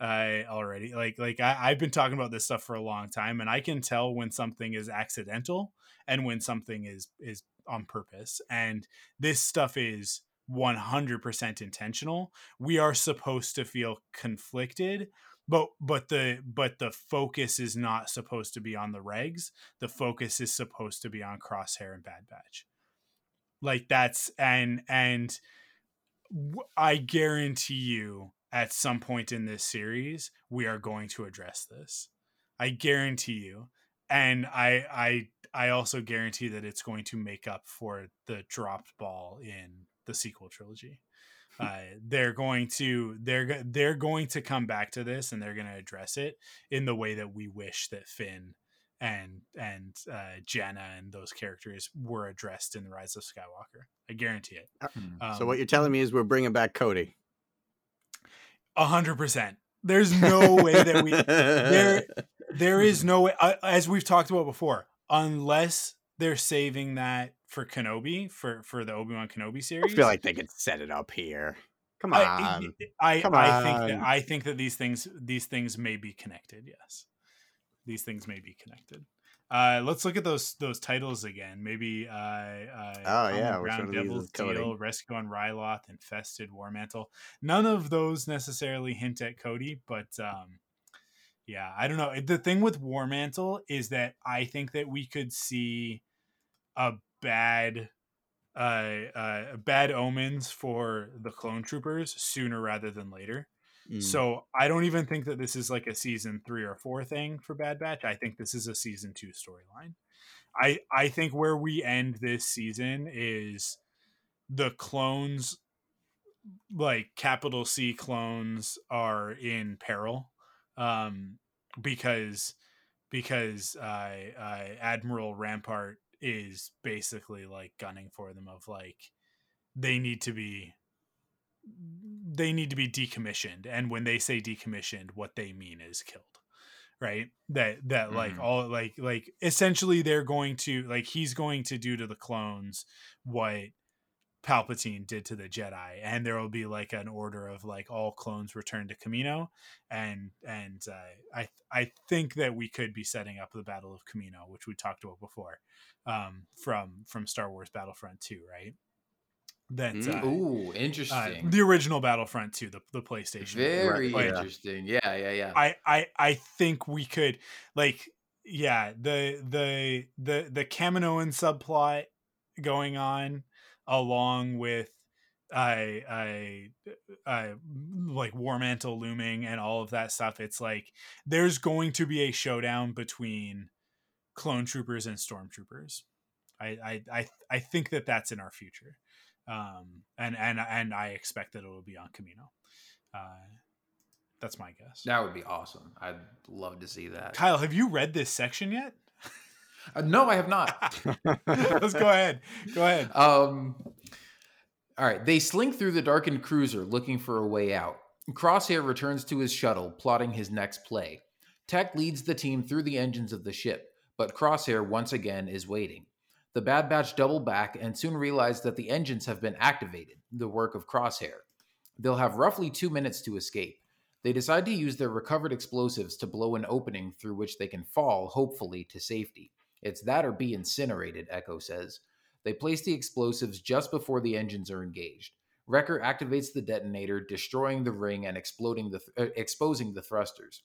uh, already like like I, i've been talking about this stuff for a long time and i can tell when something is accidental and when something is is on purpose and this stuff is 100% intentional. We are supposed to feel conflicted but but the but the focus is not supposed to be on the regs the focus is supposed to be on crosshair and bad batch. Like that's and and i guarantee you at some point in this series we are going to address this. I guarantee you and i i i also guarantee that it's going to make up for the dropped ball in the sequel trilogy uh, they're going to they're they're going to come back to this and they're going to address it in the way that we wish that Finn and and uh, Jannah and those characters were addressed in the Rise of Skywalker. I guarantee it. so Um, what you're telling me is we're bringing back Cody. A hundred percent. There's no way that we there there is no way uh, as we've talked about before unless they're saving that for Kenobi for for the Obi Wan Kenobi series. I feel like they could set it up here. Come on. I, I, Come I think that. I think that these things these things may be connected. Yes, these things may be connected. Uh, let's look at those those titles again. Maybe uh, uh, Oh, yeah, which Ground, one of these Devil's? Deal, Rescue on Ryloth, Infested, War Mantle. None of those necessarily hint at Cody, but um, yeah, I don't know. The thing with War Mantle is that I think that we could see a bad uh, uh bad omens for the clone troopers sooner rather than later. Mm. So I don't even think that this is like a season three or four thing for Bad Batch. I think this is a season two storyline. I I think where we end this season is the clones like capital C clones are in peril um because because uh, uh Admiral Rampart is basically like gunning for them of like they need to be they need to be decommissioned and when they say decommissioned what they mean is killed right that that like Mhm. all like like essentially they're going to like he's going to do to the clones what Palpatine did to the Jedi, and there will be like an order of like all clones return to Kamino, and and uh, I I think that we could be setting up the Battle of Kamino, which we talked about before, um, from from Star Wars Battlefront Two, right? That Mm. uh, Ooh, uh, interesting. the original Battlefront Two, the the PlayStation. Very But interesting. Yeah, yeah, yeah. I I I think we could like yeah the the the the Kaminoan subplot going on along with I I I like Warmantle looming and all of that stuff. It's like there's going to be a showdown between clone troopers and stormtroopers. I I I I think that that's in our future, um, and and and I expect that it will be on Kamino. Uh, that's my guess. that would be awesome. I'd love to see that. Kyle, have you read this section yet? Uh, no, I have not. Let's go ahead. Go ahead. Um, all right. They slink through the darkened cruiser looking for a way out. Crosshair returns to his shuttle, plotting his next play. Tech leads the team through the engines of the ship, but Crosshair once again is waiting. The Bad Batch double back and soon realize that the engines have been activated, the work of Crosshair. They'll have roughly two minutes to escape. They decide to use their recovered explosives to blow an opening through which they can fall, hopefully, to safety. It's that or be incinerated, Echo says. They place the explosives just before the engines are engaged. Wrecker activates the detonator, destroying the ring and exploding the th- uh, exposing the thrusters.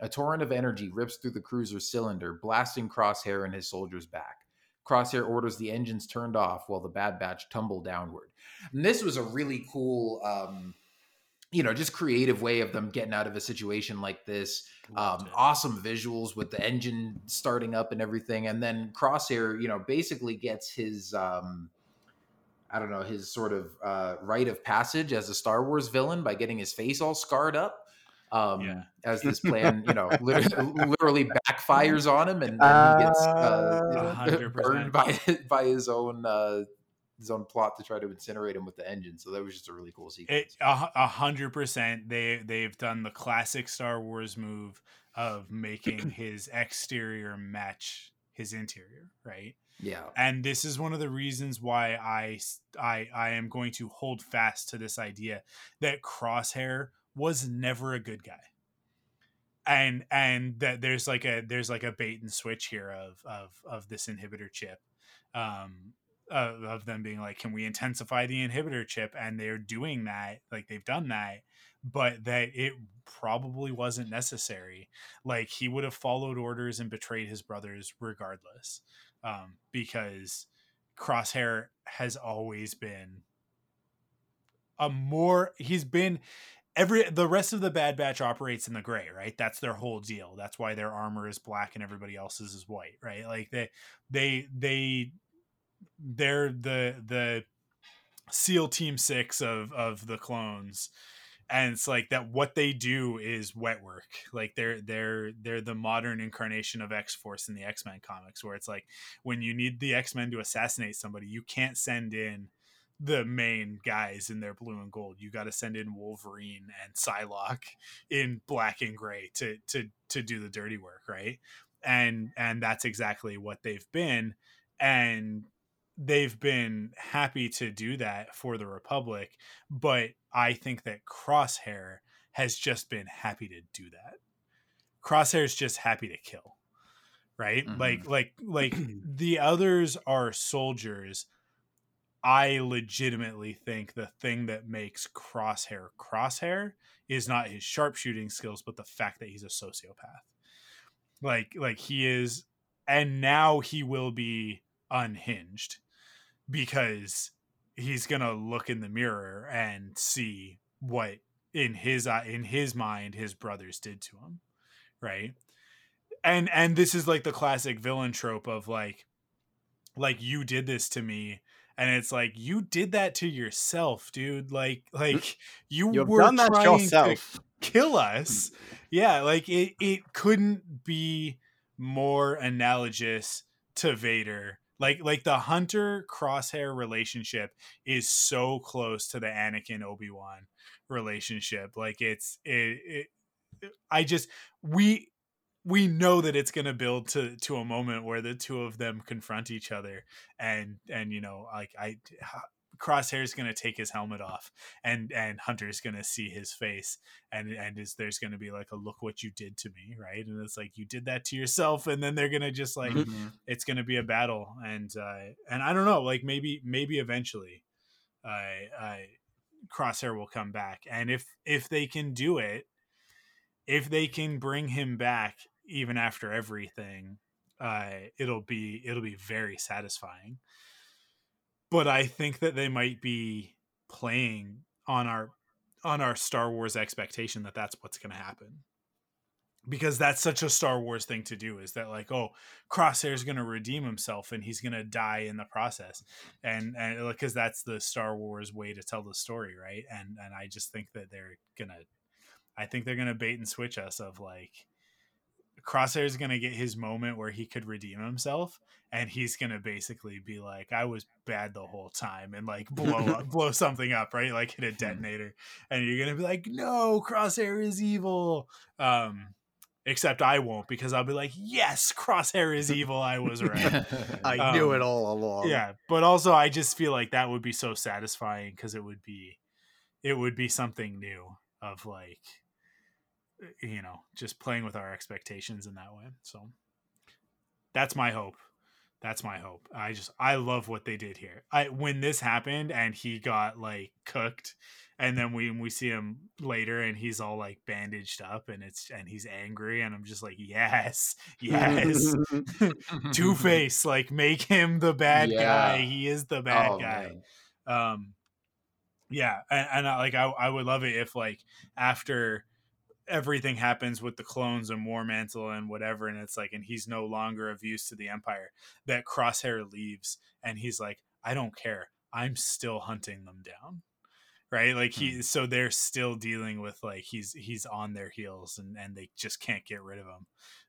A torrent of energy rips through the cruiser's cylinder, blasting Crosshair and his soldiers back. Crosshair orders the engines turned off while the Bad Batch tumble downward. And this was a really cool, um, you know, just creative way of them getting out of a situation like this. Um, awesome visuals with the engine starting up and everything, and then Crosshair, you know, basically gets his, um, I don't know, his sort of uh, rite of passage as a Star Wars villain by getting his face all scarred up. Um, Yeah. As this plan, you know, literally, literally backfires on him, and, and he gets uh, burned by by his own uh, his own plot to try to incinerate him with the engine. So that was just a really cool sequence. It, a, hundred percent. They they've done the classic Star Wars move of making his exterior match his interior, right? yeah. And this is one of the reasons why I I I am going to hold fast to this idea that Crosshair was never a good guy. And and that there's like a there's like a bait and switch here of of of this inhibitor chip. Um uh, of them being like, can we intensify the inhibitor chip? And they're doing that, like they've done that but that it probably wasn't necessary. Like he would have followed orders and betrayed his brothers regardless, um, because Crosshair has always been a more he's been every the rest of the bad batch operates in the gray right that's their whole deal that's why their armor is black and everybody else's is white right like they they they they're the the seal team six of of the clones. And it's like that what they do is wet work. Like they're they're they're the modern incarnation of x-force in the x-men comics where it's like when you need the x-men to assassinate somebody you can't send in the main guys in their blue and gold. You got to send in wolverine and psylocke in black and gray to to to do the dirty work right? And and that's exactly what they've been. And they've been happy to do that for the Republic, but I think that Crosshair has just been happy to do that. Crosshair is just happy to kill. Right? Mm-hmm. Like like like the others are soldiers. I legitimately think the thing that makes Crosshair Crosshair is not his sharpshooting skills, but the fact that he's a sociopath. Like like he is and now he will be unhinged because he's gonna look in the mirror and see what in his in his mind his brothers did to him right? And and this is like the classic villain trope of like like you did this to me and it's like you did that to yourself dude. Like like you You've were done that trying yourself. to kill us. Hmm. Yeah like it it couldn't be more analogous to vader like like the hunter crosshair relationship is so close to the anakin obi-wan relationship like it's it, it i just we we know that it's going to build to to a moment where the two of them confront each other and and you know like i Crosshair is going to take his helmet off, and and Hunter's going to see his face, and and is there's going to be like a look what you did to me, right? And it's like you did that to yourself, and then they're going to just like mm-hmm. it's going to be a battle, and uh, and I don't know, like maybe maybe eventually, I uh, uh, Crosshair will come back, and if if they can do it, if they can bring him back even after everything, uh, it'll be it'll be very satisfying but I think that they might be playing on our on our Star Wars expectation that that's what's going to happen. Because that's such a Star Wars thing to do is that like oh Crosshair's going to redeem himself and he's going to die in the process. And and because that's the Star Wars way to tell the story, right? And and I just think that they're going to I think they're going to bait and switch us of like Crosshair is going to get his moment where he could redeem himself and he's going to basically be like I was bad the whole time and like blow up blow something up, right? Like hit a hmm. detonator and you're going to be like no, Crosshair is evil. Um except I won't because I'll be like yes, Crosshair is evil. I was right. I um, knew it all along. Yeah, but also I just feel like that would be so satisfying cuz it would be it would be something new of like you know, just playing with our expectations in that way. So that's my hope. That's my hope. I just I love what they did here. I when this happened and he got like cooked and then we we see him later and he's all like bandaged up and it's and he's angry and I'm just like yes yes Two Face like make him the bad yeah. guy he is the bad oh, guy man. um yeah and, and I, like I I would love it if like after everything happens with the clones and War Mantle and whatever, and it's like, and he's no longer of use to the Empire. That Crosshair leaves, and he's like, I don't care. I'm still hunting them down. Right, like he, mm. so they're still dealing with like he's he's on their heels, and and they just can't get rid of him.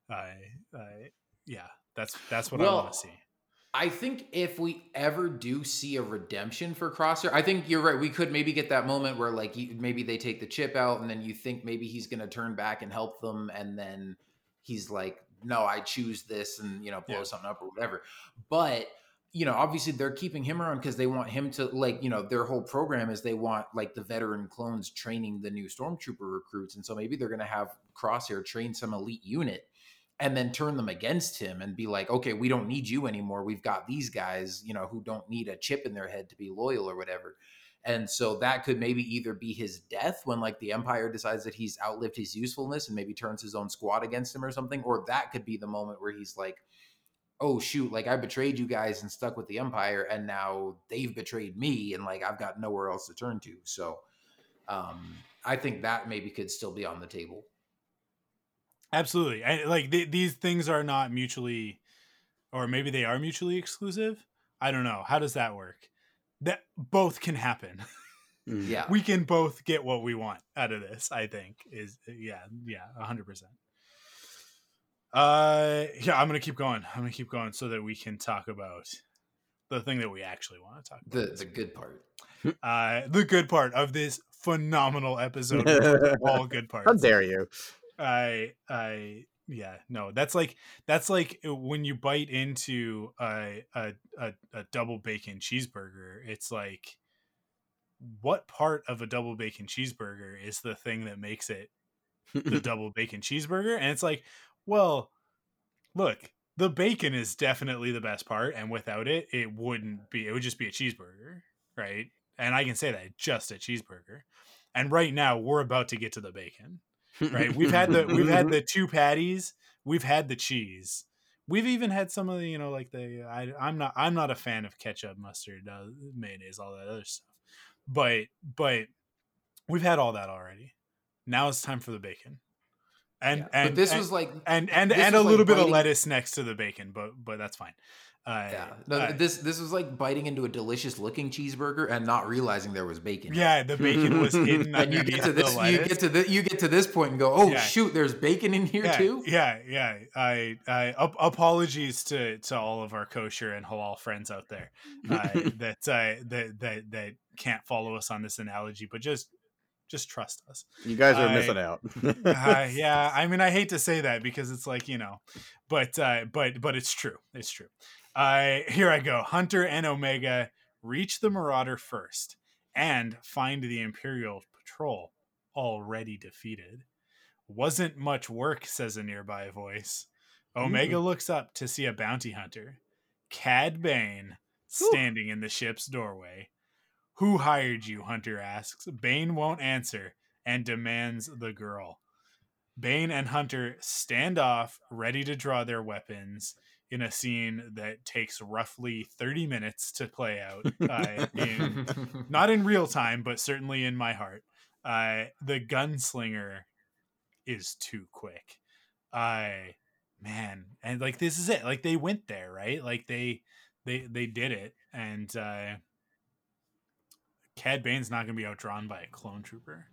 Uh, uh yeah, that's that's what well, I want to see. I think if we ever do see a redemption for Crosshair, I think you're right. We could maybe get that moment where like maybe they take the chip out, and then you think maybe he's going to turn back and help them, and then he's like, "No, I choose this," and you know, blow yeah. something up or whatever. But you know, obviously they're keeping him around because they want him to like, you know, their whole program is they want like the veteran clones training the new stormtrooper recruits, and so maybe they're going to have Crosshair train some elite unit and then turn them against him and be like, okay, we don't need you anymore. We've got these guys, you know, who don't need a chip in their head to be loyal or whatever. And so that could maybe either be his death when like the Empire decides that he's outlived his usefulness and maybe turns his own squad against him or something, or that could be the moment where he's like, oh shoot, like I betrayed you guys and stuck with the Empire, and now they've betrayed me, and like I've got nowhere else to turn to. So um I think that maybe could still be on the table. Absolutely. I, like th- these things are not mutually, or maybe they are mutually exclusive. I don't know. How does that work? That both can happen. Mm. Yeah. we can both get what we want out of this. I think is yeah, yeah, hundred percent. Uh, yeah, I'm gonna keep going. I'm gonna keep going so that we can talk about the thing that we actually want to talk about. The the good part. uh, the good part of this phenomenal episode. all good parts. How dare you? I I yeah no that's like that's like uh, when you bite into a a a, a double bacon cheeseburger it's like what part of a double bacon cheeseburger is the thing that makes it the double bacon cheeseburger? And it's like well look the bacon is definitely the best part and without it it wouldn't be it would just be a cheeseburger right? And i can say that just a cheeseburger. And right now we're about to get to the bacon right? We've had the we've had the two patties we've had the cheese. We've even had some of the you know like the I, i'm not i'm not a fan of ketchup mustard uh, mayonnaise all that other stuff. But but we've had all that already. Now it's time for the bacon. And Yeah. and but this and, was like and and, and a was like little bit of lettuce next to the bacon but but that's fine uh, yeah. No, uh, this this was like biting into a delicious looking cheeseburger and not realizing there was bacon. yeah the bacon was hidden And you get to this, you get to the, you get to this point and go, oh Yeah. shoot, there's bacon in here yeah, too. Yeah, yeah. I, I ap- apologies to to all of our kosher and halal friends out there uh, that uh, that that that can't follow us on this analogy, but just just trust us. You guys are I- missing out. Uh, yeah, I mean, I hate to say that because it's like you know, but uh, but but it's true. It's true. Uh, here I go. Hunter and Omega reach the Marauder first and find the Imperial patrol already defeated. Wasn't much work, says a nearby voice. Omega looks up to see a bounty hunter, Cad Bane, standing in the ship's doorway. Who hired you? Hunter asks. Bane won't answer and demands the girl. Bane and Hunter stand off, ready to draw their weapons in a scene that takes roughly 30 minutes to play out. Uh, in, not in real time, but certainly in my heart. Uh, the gunslinger is too quick. I man, and like this is it. Like they went there, right? Like they they they did it, and uh, Cad Bane's not going to be outdrawn by a clone trooper.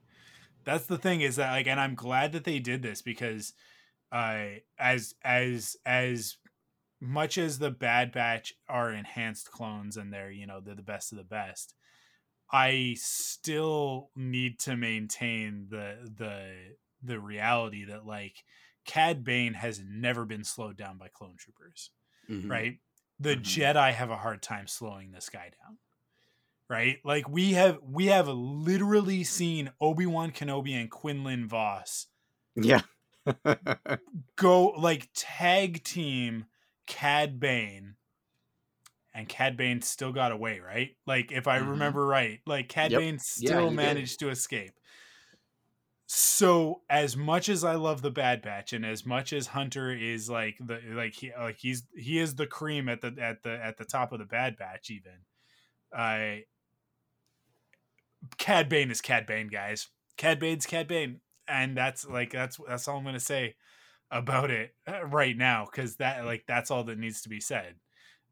That's the thing is that like, and I'm glad that they did this because, uh, as as as much as the Bad Batch are enhanced clones and they're you know they're the best of the best, I still need to maintain the the the reality that like Cad Bane has never been slowed down by clone troopers, Mhm. right? The Mhm. Jedi have a hard time slowing this guy down. Right? Like we have we have literally seen Obi-Wan Kenobi and Quinlan Vos Yeah. go like tag team Cad Bane and Cad Bane still got away, right? Like if I Mhm. remember right, like Cad Yep. Bane Yeah, still did. managed to escape. So as much as I love the Bad Batch and as much as Hunter is like the like he like he's he is the cream at the at the at the top of the Bad Batch even. I Cad Bane is Cad Bane, guys. Cad Bane's Cad Bane, and that's like that's that's all I'm gonna say about it uh, right now because that like that's all that needs to be said.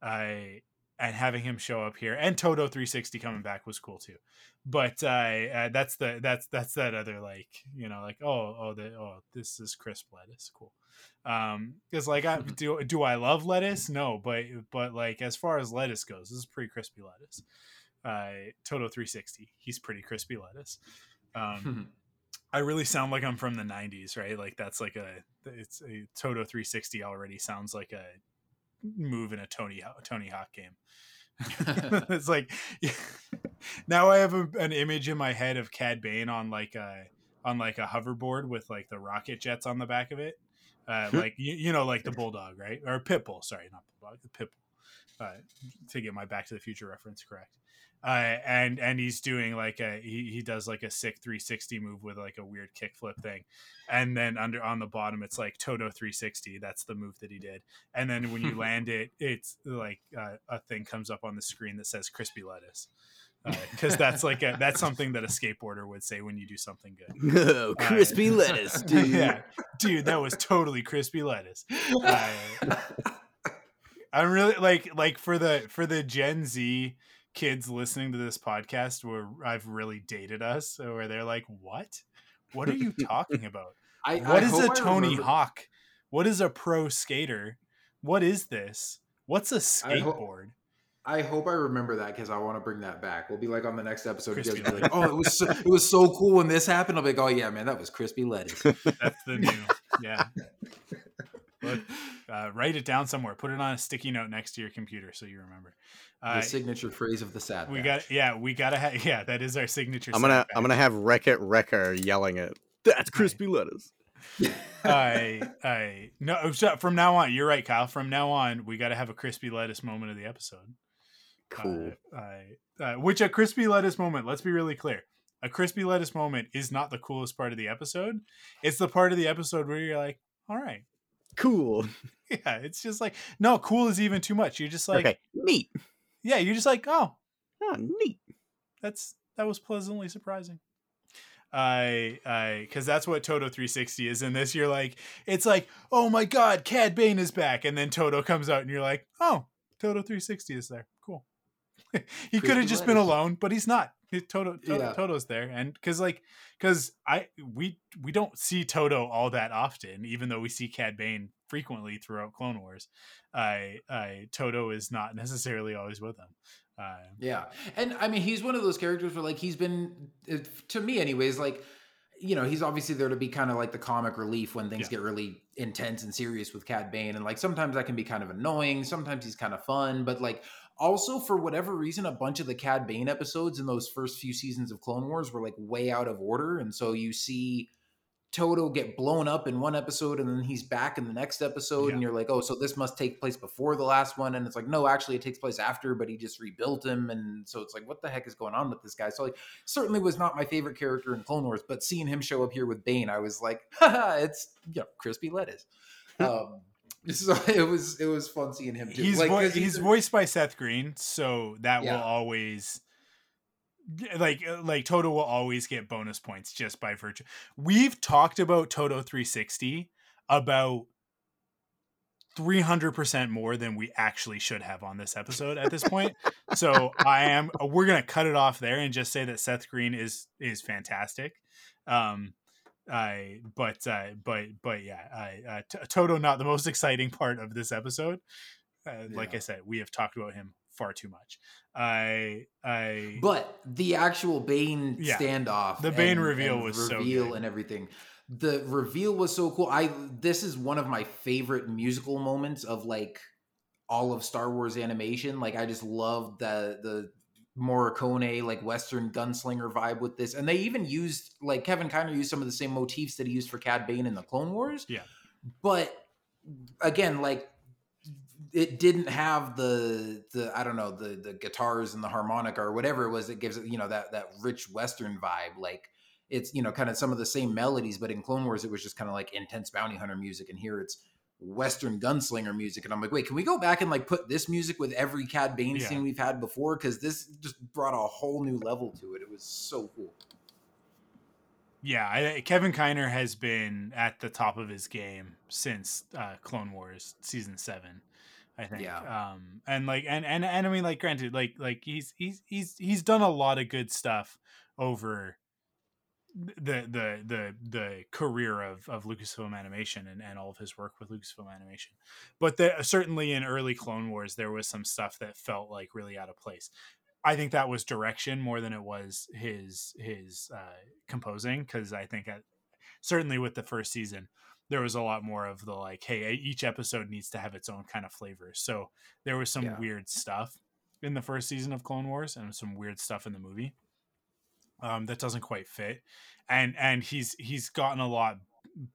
I and having him show up here and Todo 360 coming back was cool too. But uh, uh that's the that's that's that other like you know like oh oh the oh this is crisp lettuce cool. Um because like I do do I love lettuce? No, but but like as far as lettuce goes, this is pretty crispy lettuce. Uh Todo 360, he's pretty crispy lettuce. Um I really sound like I'm from the 90s, right? Like that's like a it's a Todo 360 already sounds like a move in a Tony Tony Hawk game. it's like now I have a, an image in my head of Cad Bane on like a on like a hoverboard with like the rocket jets on the back of it. Uh, like you, you know, like the bulldog, right? Or pit bull, sorry, not bulldog, the pit bull. uh, to get my Back to the Future reference correct. Uh, and and he's doing like a he, he does like a sick 360 move with like a weird kickflip thing, and then under on the bottom it's like Todo 360. That's the move that he did. And then when you land it, it's like uh, a thing comes up on the screen that says crispy lettuce because that's like a, that's something that a skateboarder would say when you do something good. oh, crispy lettuce, dude. yeah, dude, that was totally crispy lettuce. Uh, I'm really like like for the for the Gen Z kids listening to this podcast where I've really dated us, where they're like, "What? What are you talking about? I, What I is a Tony Hawk? What is a pro skater? What is this? What's a skateboard?" I hope I remember that because I want to bring that back. We'll be like on the next episode. You guys will be like, "Oh, it was so, it was so cool when this happened." I'll be like, "Oh yeah, man, that was crispy lettuce." That's the new, yeah. Look, uh, write it down somewhere. Put it on a sticky note next to your computer so you remember. the Uh, signature phrase of the sad. we Batch. got, yeah, we gotta have, yeah, that is our signature. I'm gonna sound I'm gonna have Wreck It Wrecker yelling it. That's crispy lettuce. I, I, no, so from now on, you're right, Kyle. From now on, we got to have a crispy lettuce moment of the episode. Cool. Uh, I, uh, which a crispy lettuce moment. Let's be really clear. A crispy lettuce moment is not the coolest part of the episode. It's the part of the episode where you're like, all right, cool. yeah. It's just like, no, cool is even too much. You're just like, okay. Neat. yeah, you're just like, oh, Oh, neat. that's that was pleasantly surprising. I I because that's what Todo 360 is in this. You're like, it's like, oh my god, Cad Bane is back, and then Todo comes out, and you're like, oh, Todo 360 is there. Cool. he could have just been alone, but he's not. Todo, Todo Yeah. Todo's there, and because like because I we we don't see Todo all that often, even though we see Cad Bane frequently throughout Clone Wars. I I Todo is not necessarily always with him. Uh, Yeah, and I mean, he's one of those characters where, like, he's been uh, to me, anyways. Like, you know, he's obviously there to be kind of like the comic relief when things Yeah. get really intense and serious with Cad Bane, and like sometimes that can be kind of annoying. Sometimes he's kind of fun, but like also for whatever reason, a bunch of the Cad Bane episodes in those first few seasons of Clone Wars were like way out of order, and so you see. Todo get blown up in one episode and then he's back in the next episode Yeah. and you're like, oh, so this must take place before the last one. And it's like, no, actually it takes place after, but he just rebuilt him. And so it's like, what the heck is going on with this guy? So like certainly was not my favorite character in Clone Wars, but seeing him show up here with Bane, I was like, Haha, it's you know, crispy lettuce. um so it was it was fun seeing him too. he's like, vo- 'cause he's voiced by Seth Green, so that Yeah. will always like uh, like Todo will always get bonus points just by virtue. We've talked about Todo 360 about 300% more than we actually should have on this episode at this point. so I am we're going to cut it off there and just say that Seth Green is is fantastic. Um I but uh but but yeah, I uh, Todo not the most exciting part of this episode. Uh, like I said, we have talked about him far too much. I I But the actual Bane Yeah. standoff, The Bane and- reveal and was so reveal good. and everything. The reveal was so cool. I this is one of my favorite musical moments of like all of Star Wars animation. Like I just love the the Morricone like Western gunslinger vibe with this, and they even used like Kevin Kiner used some of the same motifs that he used for Cad Bane in the Clone Wars. Yeah. but again, like it didn't have the the I don't know the the guitars and the harmonica or whatever it was that gives it you know that that rich western vibe like it's you know kind of some of the same melodies but in Clone Wars it was just kind of like intense bounty hunter music and here it's western gunslinger music and I'm like wait can we go back and like put this music with every Cad Bane Yeah. scene we've had before cuz this just brought a whole new level to it it was so cool yeah, I, Kevin Kiner has been at the top of his game since uh, Clone Wars season seven, I think. Yeah. Um, and like, and and and I mean, like, granted, like, like he's he's he's he's done a lot of good stuff over the the the the career of of Lucasfilm Animation and and all of his work with Lucasfilm Animation. But there, certainly in early Clone Wars, there was some stuff that felt like really out of place. I think that was direction more than it was his his uh, composing because I think at, certainly with the first season there was a lot more of the like hey each episode needs to have its own kind of flavor so there was some Yeah. weird stuff in the first season of Clone Wars and some weird stuff in the movie um, that doesn't quite fit and and he's he's gotten a lot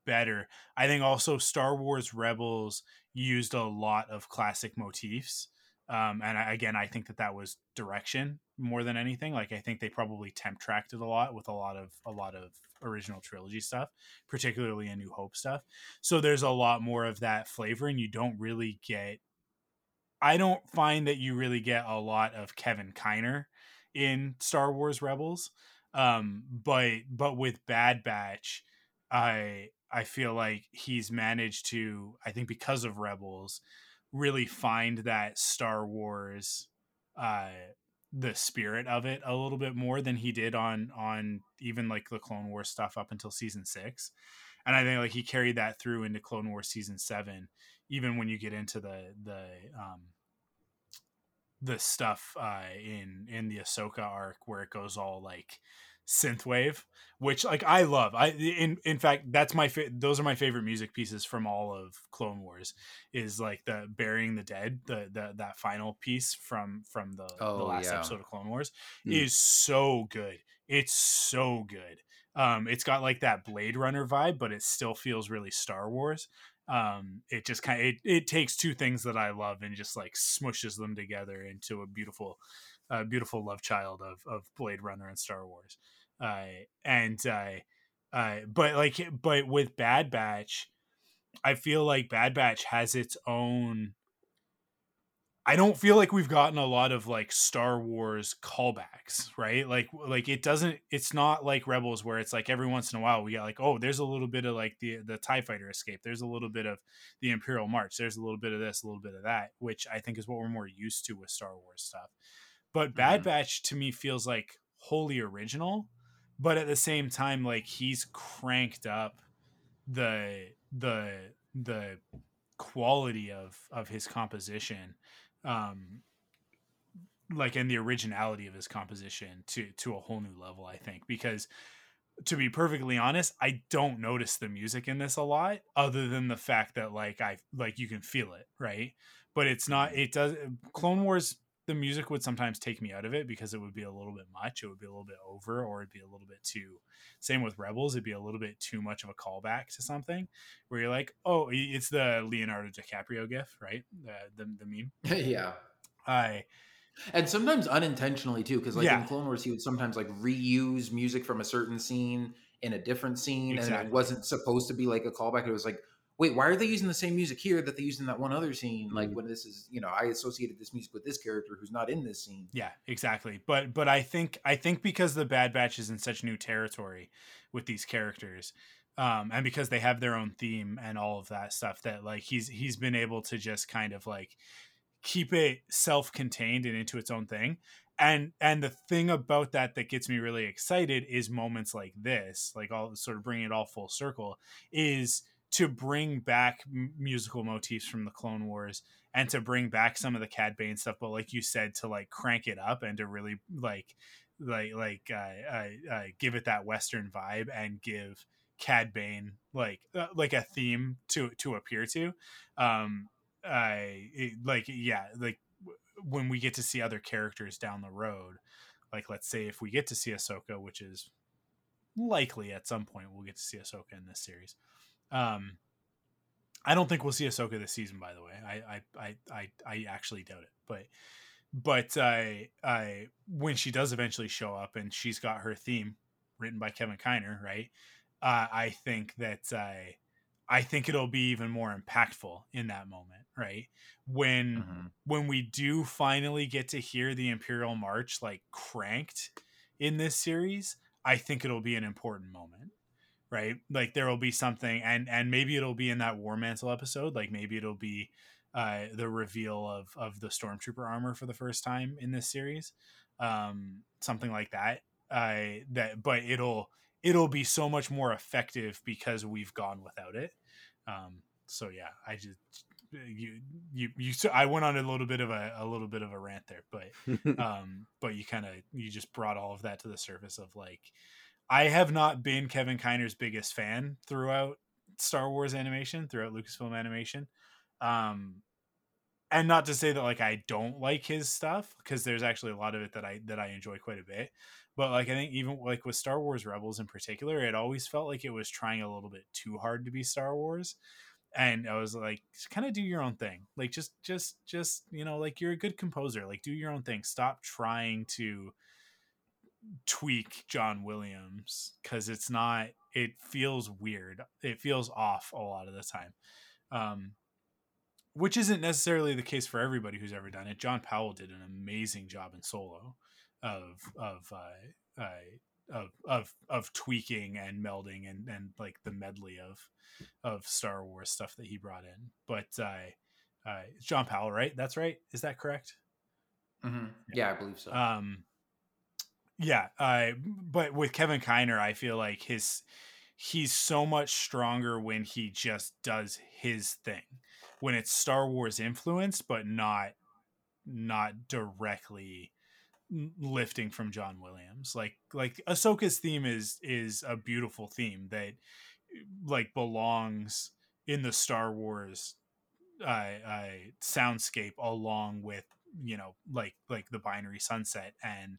better I think also Star Wars Rebels used a lot of classic motifs Um, and I, again, I think that that was direction more than anything. Like I think they probably temp tracked it a lot with a lot of a lot of original trilogy stuff, particularly a New Hope stuff. So there's a lot more of that flavor, and you don't really get. I don't find that you really get a lot of Kevin Kiner in Star Wars Rebels, um, but but with Bad Batch, I I feel like he's managed to. I think because of Rebels, really find that Star Wars uh the spirit of it a little bit more than he did on on even like the Clone Wars stuff up until season 6. And I think like he carried that through into Clone Wars season 7 even when you get into the the um the stuff uh in in the Ahsoka arc where it goes all like synthwave which like i love i in in fact that's my fa- those are my favorite music pieces from all of clone wars is like the burying the dead the, the that final piece from from the, Oh, the last yeah. episode of clone wars Mm. is so good it's so good um it's got like that blade runner vibe but it still feels really star wars um it just kind of it, it takes two things that i love and just like smushes them together into a beautiful uh, beautiful love child of of blade runner and star wars. Uh and uh uh but like but with bad batch i feel like bad batch has its own I don't feel like we've gotten a lot of like Star Wars callbacks, right? Like like it doesn't it's not like Rebels where it's like every once in a while we get like, oh, there's a little bit of like the the TIE fighter escape. There's a little bit of the Imperial March. There's a little bit of this, a little bit of that, which I think is what we're more used to with Star Wars stuff. But Bad Mhm. Batch to me feels like wholly original, but at the same time like he's cranked up the the the quality of of his composition um like and the originality of his composition to to a whole new level i think because to be perfectly honest i don't notice the music in this a lot other than the fact that like i like you can feel it right? But it's not it does clone wars the music would sometimes take me out of it because it would be a little bit much it would be a little bit over or it'd be a little bit too same with rebels it'd be a little bit too much of a callback to something where you're like oh it's the leonardo dicaprio gif right the the, the meme yeah. i And sometimes unintentionally too, because like Yeah. in Clone Wars, he would sometimes like reuse music from a certain scene in a different scene, and it wasn't supposed to be like a callback. It was like, wait, why are they using the same music here that they used in that one other scene? Like Mhm. when this is, you know, I associated this music with this character who's not in this scene. Yeah, exactly. But but I think I think because the Bad Batch is in such new territory with these characters, um, and because they have their own theme and all of that stuff, that like he's he's been able to just kind of like keep it self-contained and into its own thing. And and the thing about that that gets me really excited is moments like this, like all sort of bringing it all full circle, is to bring back musical motifs from the Clone Wars and to bring back some of the Cad Bane stuff, but like you said, to like crank it up and to really like like like uh, uh, uh, give it that Western vibe and give Cad Bane like uh, like a theme to to appear to. Um, I it, like yeah like when we get to see other characters down the road, like let's say if we get to see Ahsoka, which is likely at some point we'll get to see Ahsoka in this series. Um, I don't think we'll see Ahsoka this season, by the way. I I I I, I actually doubt it, but but I I when she does eventually show up and she's got her theme written by Kevin Kiner, right? Uh, I think that I I think it'll be even more impactful in that moment, right? When Mhm. when we do finally get to hear the Imperial March like cranked in this series, I think it'll be an important moment. Right? Like there will be something and and maybe it'll be in that War Mantle episode, like maybe it'll be uh the reveal of of the stormtrooper armor for the first time in this series. Um something like that. Uh that but it'll it'll be so much more effective because we've gone without it. Um so yeah, I just you you you I went on a little bit of a a little bit of a rant there, but um but you kind of you just brought all of that to the surface of like i have not been kevin kiner's biggest fan throughout star wars animation throughout lucasfilm animation um and not to say that like i don't like his stuff because there's actually a lot of it that i that i enjoy quite a bit but like i think even like with star wars rebels in particular it always felt like it was trying a little bit too hard to be star wars and I was like, kind of do your own thing. Like just just just you know, like you're a good composer. Like do your own thing. Stop trying to tweak John Williams because it's not. It feels weird. It feels off a lot of the time. Um, which isn't necessarily the case for everybody who's ever done it. John Powell did an amazing job in solo of of uh, uh, of of of tweaking and melding and and like the medley of of Star Wars stuff that he brought in. But uh, uh, John Powell, right? That's right. Is that correct? Mm-hmm. Yeah, I believe so. Um, yeah. Uh, but with Kevin Kiner, I feel like his he's so much stronger when he just does his thing when it's Star Wars influenced, but not not directly lifting from John Williams. Like like Ahsoka's theme is is a beautiful theme that like belongs in the Star Wars uh, uh soundscape along with you know like like the binary sunset and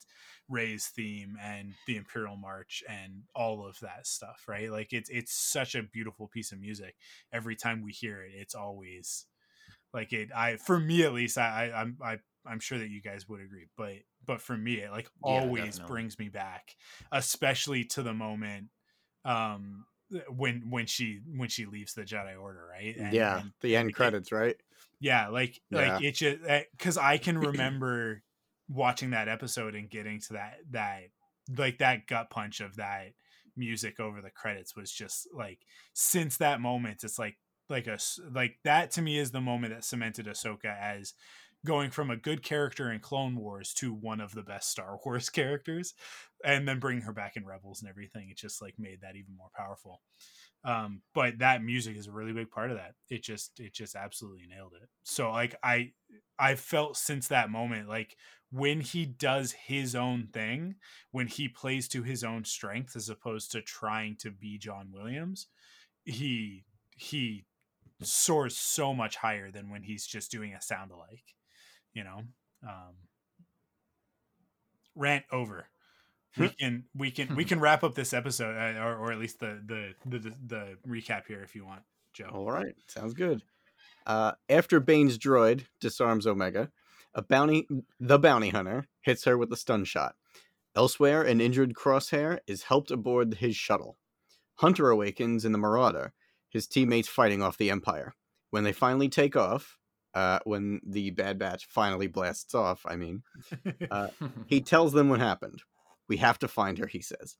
Rey's theme and the Imperial March and all of that stuff, right? Like it's it's such a beautiful piece of music. Every time we hear it, it's always like it. I for me at least, I, I I'm I I'm sure that you guys would agree, but but for me, it like always definitely. brings me back, especially to the moment um when when she when she leaves the Jedi Order, right? And- yeah, and the end it- credits, right? Yeah like Yeah. like it just because i can remember watching that episode and getting to that that like that gut punch of that music over the credits was just like since that moment it's like like a like that to me is the moment that cemented ahsoka as going from a good character in clone wars to one of the best star wars characters and then bringing her back in rebels and everything it just like made that even more powerful um but that music is a really big part of that. It just it just absolutely nailed it. So like i i felt since that moment like when he does his own thing when he plays to his own strength as opposed to trying to be john williams he he soars so much higher than when he's just doing a sound alike you know? Um rant over we can we can we can wrap up this episode uh, or, or at least the, the the the recap here if you want joe All right, sounds good. Uh, after Bane's droid disarms Omega, a bounty, the bounty hunter, hits her with a stun shot. Elsewhere, an injured Crosshair is helped aboard his shuttle. Hunter awakens in the Marauder, his teammates fighting off the Empire. When they finally take off, uh, when the Bad Batch finally blasts off, I mean, uh, he tells them what happened. We have to find her, he says.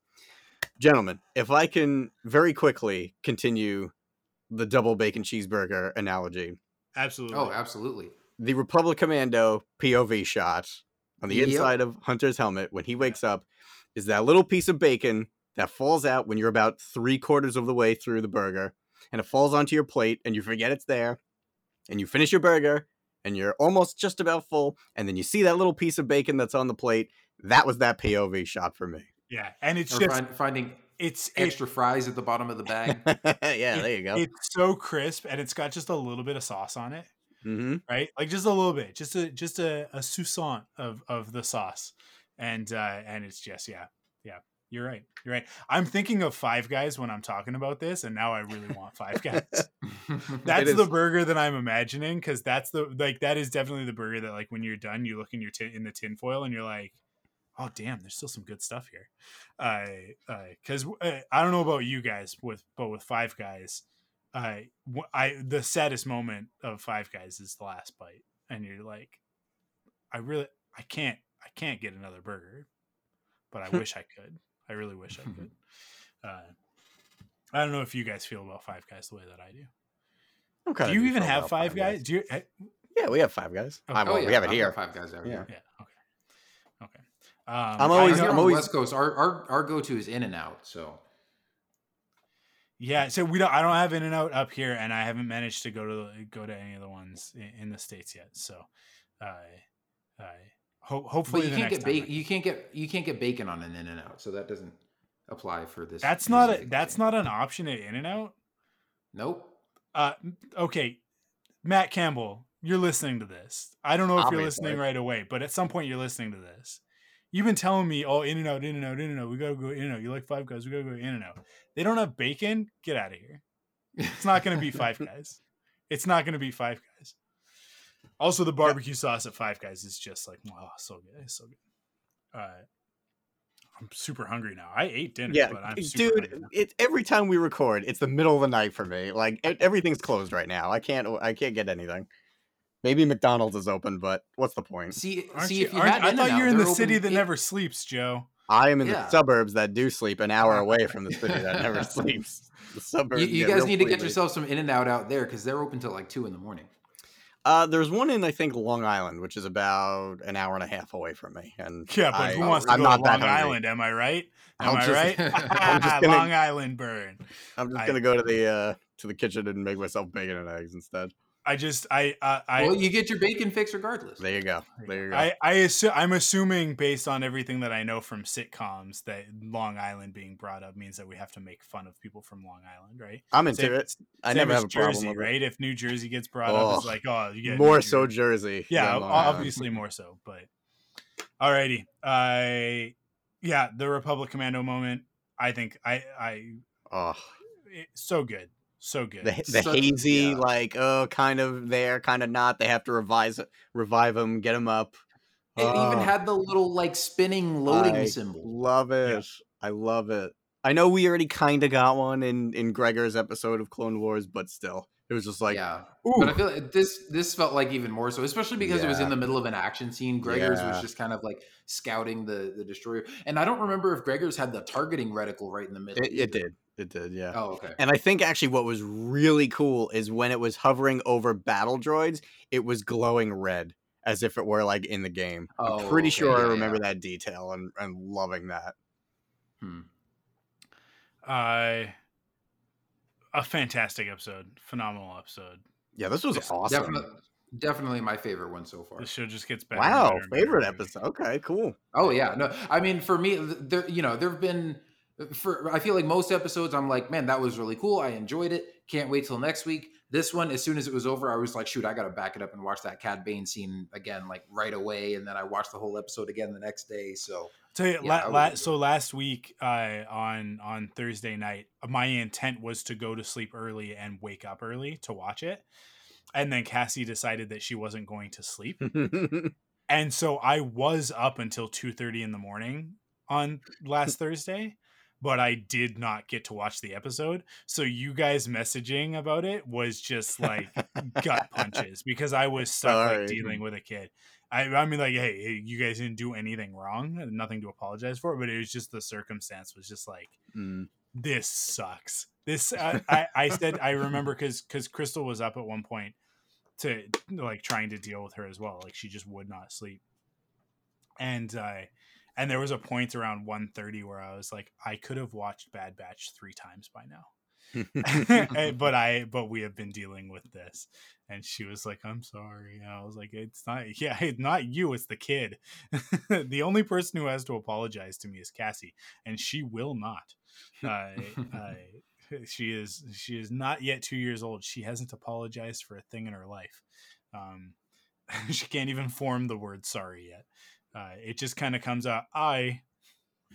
Gentlemen, if I can very quickly continue the double bacon cheeseburger analogy, absolutely oh, absolutely. the Republic Commando POV shot on the Yep. inside of Hunter's helmet when he wakes up is that little piece of bacon that falls out when you're about three quarters of the way through the burger and it falls onto your plate and you forget it's there and you finish your burger and you're almost just about full and then you see that little piece of bacon that's on the plate. That was that POV shot for me. yeah and it's Or just find, finding it's it- extra fries at the bottom of the bag. yeah, it- there you go. it's so crisp and it's got just a little bit of sauce on it hmm right like just a little bit just a just a, a sousant of of the sauce and uh and it's just yeah yeah you're right you're right i'm thinking of five guys when i'm talking about this and now i really want five guys that's the burger that i'm imagining because that's the like that is definitely the burger that like when you're done you look in your tin in the tin foil and you're like oh damn there's still some good stuff here I uh because uh, i don't know about you guys with but with five guys I I the saddest moment of Five Guys is the last bite, and you're like, I really I can't I can't get another burger, but I wish I could. I really wish I could. Uh, I don't know if you guys feel about Five Guys the way that I do. I'm do you even have about Five Guys? Do you? eh, Yeah, we have five guys. Oh, well, oh, yeah, we have it I've here. Five guys over Yeah. here. Yeah. Okay. Okay. Um, I'm always- I'm on always- the West Coast. Our our, our go to is In and Out. So Yeah, so we don't. I don't have In and Out up here, and I haven't managed to go to the- go to any of the ones in, in the states yet. So, uh, I ho- but hopefully you the can't next get time I- bacon. You can't get you can't get bacon on an In and Out. So that doesn't apply for this. That's not a that's thing. not an option at In and Out. Nope. Uh, okay, Matt Campbell, you're listening to this. I don't know if you're listening right away, but at some point you're listening to this. You've been telling me, "Oh, In and Out, In and Out, In and Out. We gotta go In and Out. You like Five Guys? We gotta go In and Out." They don't have bacon. Get out of here. It's not going to be Five Guys. It's not going to be Five Guys. Also, the barbecue sauce at Five Guys is just like, oh, so good, it's so good. Uh, I'm super hungry now. I ate dinner, Yeah, but I'm super dude. It every time we record, it's the middle of the night for me. Like everything's closed right now. I can't. I can't get anything. Maybe McDonald's is open, but what's the point? See, Aren't see you- if you aren't- had I thought In-N-Out, you're in the city that eight- never sleeps, Joe. I am in Yeah. the suburbs that do sleep an hour away from the city that never sleeps. The suburbs. You, you guys real need to get sleepy. yourself some In and Out out there because they're open till like two in the morning. Uh, there's one in I think Long Island, which is about an hour and a half away from me, and Yeah, but I, who wants to I'm go not to Long. Island? Am I right? Am I'm I just- right? I'm just gonna- Long Island burn. I'm just I- gonna go to the uh to the kitchen and make myself bacon and eggs instead. I just I uh, I well, you get your bacon fix regardless. There you go. There you go. I, I assu- I'm assuming based on everything that I know from sitcoms that Long Island being brought up means that we have to make fun of people from Long Island, right? I'm into Same- it. I never as have a problem Jersey, with it. right? If New Jersey gets brought up, it's Oh, like oh, you get More New so Jersey. Jersey. Yeah, than o- Long Island. obviously more so, but alrighty. I yeah, the Republic Commando moment. I think I I Oh, it, so good, so good. the the So- hazy, yeah. like oh, kind of there, kind of not. They have to revise, revive them, get them up. It even Oh, had the little like spinning loading I symbol. Love it. I love it. I know we already kind of got one in in Gregor's episode of Clone Wars, but still, it was just like, yeah, ooh, but I feel like this this felt like even more so, especially because it was in the middle of an action scene. Gregor's Yeah. was just kind of like scouting the the destroyer, and I don't remember if Gregor's had the targeting reticle right in the middle. it, it did, it did, yeah. Oh, okay. And I think actually what was really cool is when it was hovering over battle droids, it was glowing red as if it were like in the game. Oh, I'm pretty okay, sure I remember yeah. that detail and, and loving that. Hmm. Uh, a fantastic episode, phenomenal episode. Yeah, this was awesome. Definitely, definitely my favorite one so far. The show just gets better. Wow, better favorite better. episode. Okay, cool. Oh yeah, no, I mean for me, there you know there've been for I feel like most episodes I'm like, man, that was really cool. I enjoyed it. Can't wait till next week. This one, as soon as it was over, I was like, shoot, I got to back it up and watch that Cad Bane scene again, like right away. And then I watched the whole episode again the next day. So Tell you, Yeah, la- la- so last week uh, on on Thursday night, my intent was to go to sleep early and wake up early to watch it, and then Cassie decided that she wasn't going to sleep, and so I was up until two thirty in the morning on last Thursday, but I did not get to watch the episode. So you guys messaging about it was just like gut punches because I was stuck Sorry. like dealing with a kid. I, I mean, like, hey, you guys didn't do anything wrong, nothing to apologize for, but it was just the circumstance was just like, Mm. this sucks. This I, I, I said I remember because because Crystal was up at one point to like trying to deal with her as well. Like she just would not sleep, and uh, and there was a point around 1.30 where I was like, I could have watched Bad Batch three times by now. But I but we have been dealing with this. And she was like I'm sorry. And I was like it's not yeah it's not you it's the kid. The only person who has to apologize to me is Cassie and she will not. Uh, she is she is not yet two years old. She hasn't apologized for a thing in her life. Um she can't even form the word sorry yet uh, it just kind of comes out I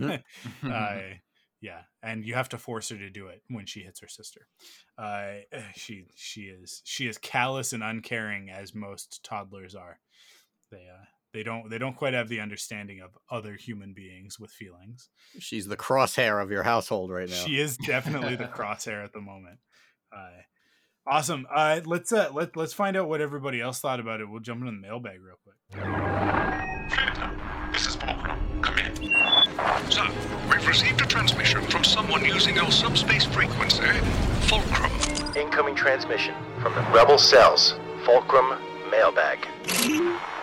uh, yeah, and you have to force her to do it when she hits her sister. Uh, she she is she is callous and uncaring as most toddlers are. They uh, they don't they don't quite have the understanding of other human beings with feelings. She's the crosshair of your household right now. She is definitely the crosshair at the moment. Uh, awesome. Uh, let's uh, let let's find out what everybody else thought about it. We'll jump into the mailbag real quick. This is Fulcrum. Come in. Sir, we've received a transmission from someone using your subspace frequency. Fulcrum. Incoming transmission from the Rebel Cells. Fulcrum Mailbag.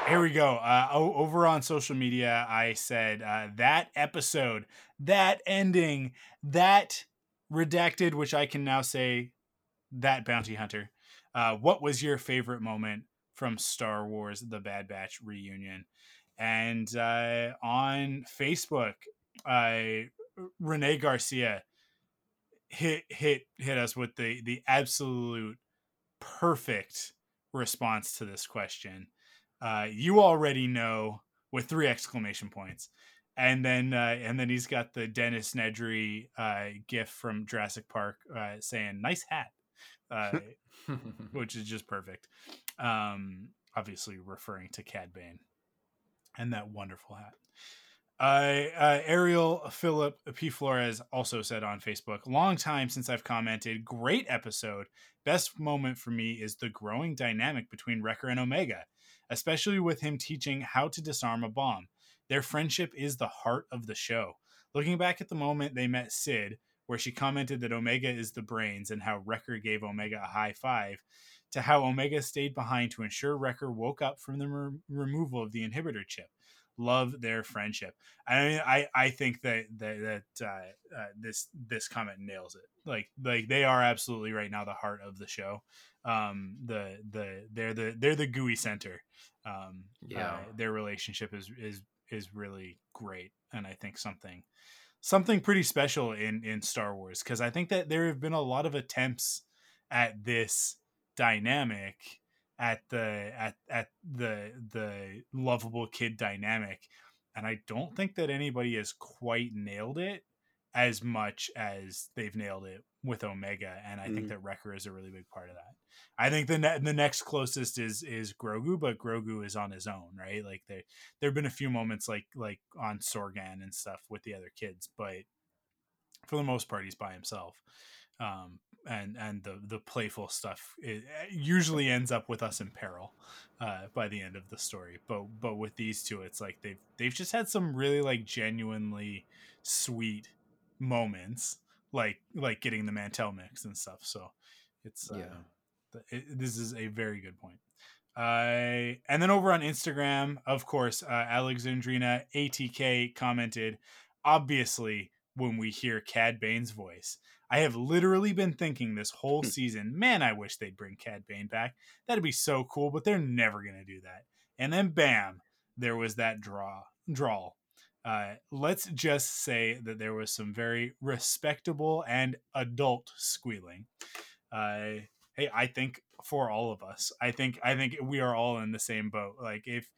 Here we go. Uh, over on social media, I said uh, that episode, that ending, that redacted, which I can now say, that bounty hunter. Uh, what was your favorite moment from Star Wars: The Bad Batch reunion? And uh, on Facebook, uh, Renee Garcia hit hit hit us with the the absolute perfect response to this question uh, you already know with three exclamation points and then uh, and then he's got the dennis nedry uh, gif from jurassic park uh, saying nice hat uh, which is just perfect. Um, obviously referring to Cad Bane and that wonderful hat. Uh, uh, Ariel Philip P. Flores also said on Facebook, long time since I've commented. Great episode. Best moment for me is the growing dynamic between Wrecker and Omega, especially with him teaching how to disarm a bomb. Their friendship is the heart of the show. Looking back at the moment they met Cid, where she commented that Omega is the brains and how Wrecker gave Omega a high five, to how Omega stayed behind to ensure Wrecker woke up from the re- removal of the inhibitor chip. Love their friendship. I mean, I I think that that, that uh, uh, this this comment nails it. Like like they are absolutely right now the heart of the show. Um, the the they're the they're the gooey center. Um, Yeah. uh, their relationship is is is really great, and I think something something pretty special in in Star Wars because I think that there have been a lot of attempts at this dynamic at the at at the the lovable kid dynamic and I don't think that anybody has quite nailed it as much as they've nailed it with Omega and I think Mhm. that Wrecker is a really big part of that. I think the ne- the next closest is is Grogu but Grogu is on his own, right? Like there there've been a few moments like like on Sorgan and stuff with the other kids, but for the most part he's by himself um and and the the playful stuff usually ends up with us in peril uh by the end of the story but but with these two it's like they've they've just had some really like genuinely sweet moments like like getting the mantel mix and stuff so it's uh, Yeah. th- it, this is a very good point uh, and then over on Instagram, of course, uh, Alexandrina ATK commented, obviously, when we hear Cad Bane's voice. I have literally been thinking this whole season, man, I wish they'd bring Cad Bane back. That'd be so cool, but they're never going to do that. And then, bam, there was that draw, drawl. Uh, let's just say that there was some very respectable and adult squealing. Uh, hey, I think for all of us, I think I think we are all in the same boat. Like if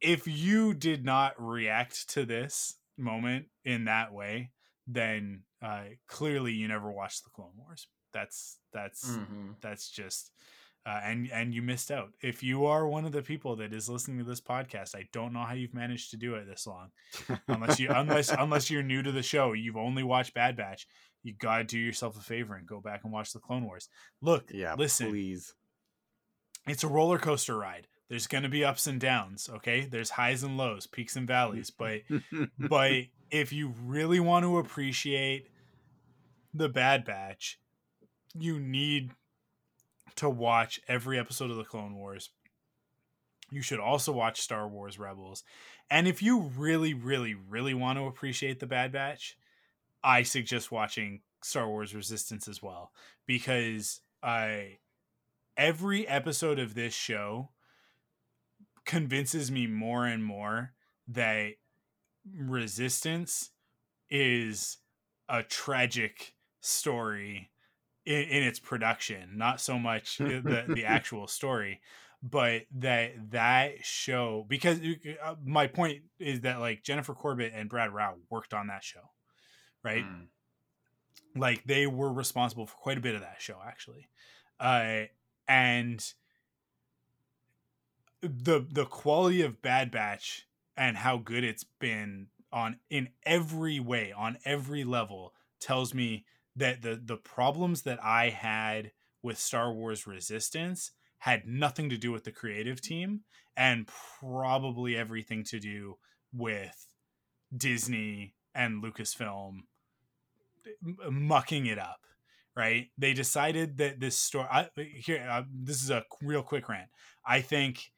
if you did not react to this moment in that way, then uh, clearly you never watched the Clone Wars. That's that's Mhm. that's just uh, and and you missed out. If you are one of the people that is listening to this podcast, I don't know how you've managed to do it this long. unless you unless unless you're new to the show, you've only watched Bad Batch. You gotta do yourself a favor and go back and watch the Clone Wars. Look, Yeah, listen, please. it's a roller coaster ride. There's gonna be ups and downs. Okay, there's highs and lows, peaks and valleys. But but if you really want to appreciate the Bad Batch, you need to watch every episode of the Clone Wars. You should also watch Star Wars Rebels. And if you really, really, really want to appreciate the Bad Batch, I suggest watching Star Wars Resistance as well. Because I every episode of this show convinces me more and more that resistance is a tragic story in, in its production not so much the, the actual story but that that show because uh, my point is that like jennifer corbett and Brad Rau worked on that show right Mm. like they were responsible for quite a bit of that show actually uh and the the quality of bad batch and how good it's been on in every way on every level tells me that the the problems that i had with star wars resistance had nothing to do with the creative team and probably everything to do with disney and lucasfilm mucking it up right? They decided that this story I, here uh, this is a real quick rant. I think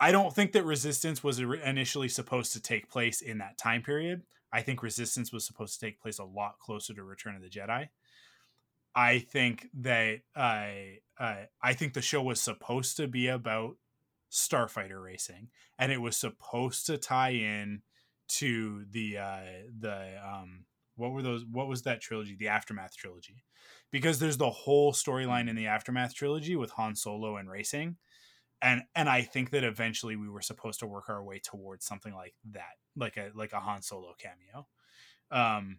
i don't think that resistance was initially supposed to take place in that time period. I think resistance was supposed to take place a lot closer to return of the jedi. I think that i uh, i think the show was supposed to be about starfighter racing and it was supposed to tie in to the uh the um what were those what was that trilogy? The aftermath trilogy. Because there's the whole storyline in the aftermath trilogy with han solo and racing and and i think that eventually we were supposed to work our way towards something like that like a like a han solo cameo um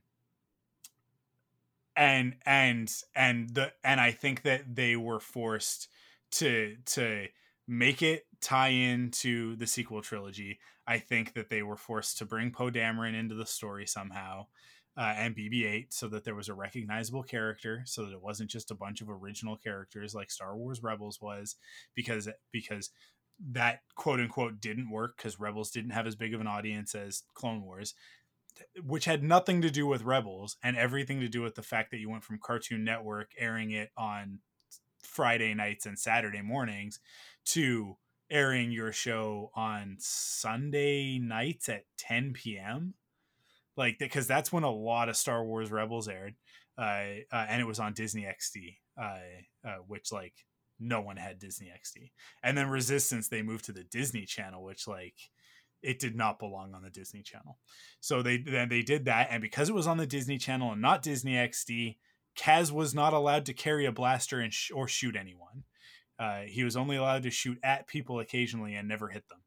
and and and the and I think that they were forced to to make it tie into the sequel trilogy. I think that they were forced to bring Poe Dameron into the story somehow. Uh, and BB-8 so that there was a recognizable character so that it wasn't just a bunch of original characters like Star Wars Rebels was because because that quote unquote didn't work because Rebels didn't have as big of an audience as Clone Wars which had nothing to do with Rebels and everything to do with the fact that you went from Cartoon Network airing it on Friday nights and Saturday mornings to airing your show on Sunday nights at 10 p.m. Like, because that's when a lot of Star Wars Rebels aired, uh, uh, and it was on Disney XD, uh, which like no one had Disney XD. And then Resistance, they moved to the Disney Channel, which like it did not belong on the Disney Channel. So they then they did that, and because it was on the Disney Channel and not Disney XD, Kaz was not allowed to carry a blaster and sh- or shoot anyone. Uh, he was only allowed to shoot at people occasionally and never hit them.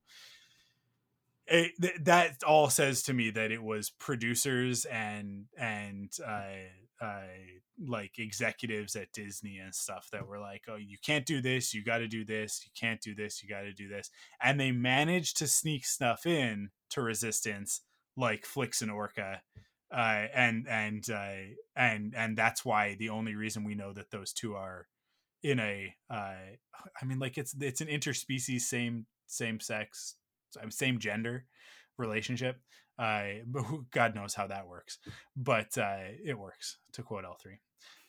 It, th- that all says to me that it was producers and and uh, uh, like executives at Disney and stuff that were like, "Oh, you can't do this. You got to do this. You can't do this. You got to do this." And they managed to sneak stuff in to Resistance, like Flix and Orka, uh, and and uh, and and that's why the only reason we know that those two are in a, uh, I mean, like it's it's an interspecies, same same sex, same gender relationship. Uh, but God knows how that works, but uh, it works. To quote L three,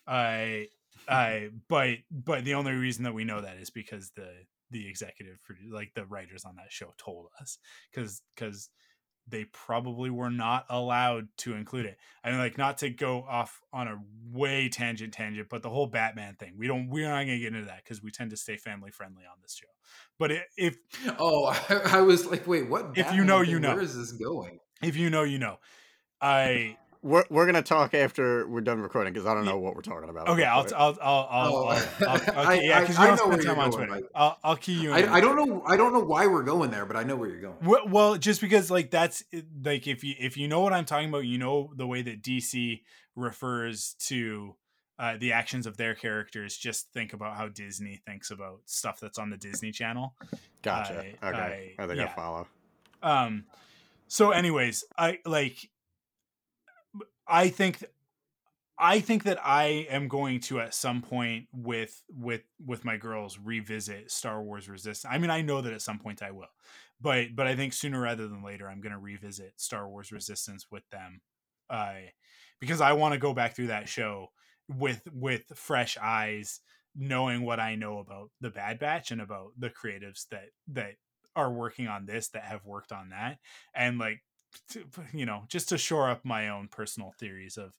I, I, but but the only reason that we know that is because the the executive, like the writers on that show, told us because because they probably were not allowed to include it. I mean, like not to go off on a way tangent tangent, but the whole Batman thing. We don't. We're not gonna get into that because we tend to stay family friendly on this show. But if oh, I, I was like, wait, what? Batman if you know, thing? you know. Where is this going? If you know, you know. I we're, we're gonna talk after we're done recording because I don't know what we're talking about. Okay, I'll, I'll, I'll, I'll, oh. I'll, I'll, okay, yeah, because you don't spend time on Twitter. Like, I'll, I'll key you. I, I, don't know. I don't know why we're going there, but I know where you're going. Well, well, just because like that's like if you if you know what I'm talking about, you know the way that DC refers to uh, the actions of their characters. Just think about how Disney thinks about stuff that's on the Disney Channel. Gotcha. Uh, okay, I, I think yeah. I follow. Um. So, anyways, I like I think I think that I am going to at some point with with with my girls revisit Star Wars Resistance. I mean, I know that at some point I will, but but I think sooner rather than later I'm going to revisit Star Wars Resistance with them, uh, because I want to go back through that show with with fresh eyes, knowing what I know about the Bad Batch and about the creatives that that are working on this that have worked on that, and like to, you know just to shore up my own personal theories of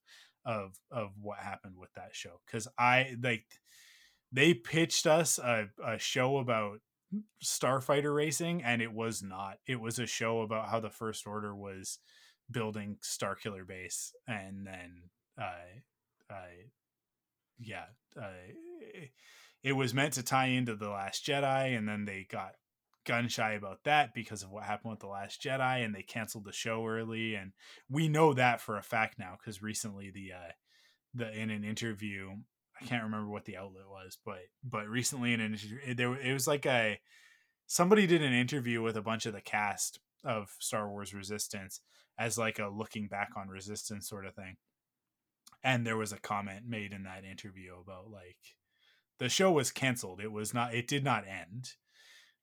of of what happened with that show. Because i like they pitched us a, a show about starfighter racing and it was not. It was a show about how the first order was building starkiller base and then uh uh yeah uh it was meant to tie into the last jedi and then they got gun shy about that because of what happened with the last jedi and they canceled the show early and we know that for a fact now because recently the uh the in an interview i can't remember what the outlet was but but recently in an interview there it was like a somebody did an interview with a bunch of the cast of star wars resistance as like a looking back on resistance sort of thing. And there was a comment made in that interview about like the show was canceled. It was not it did not end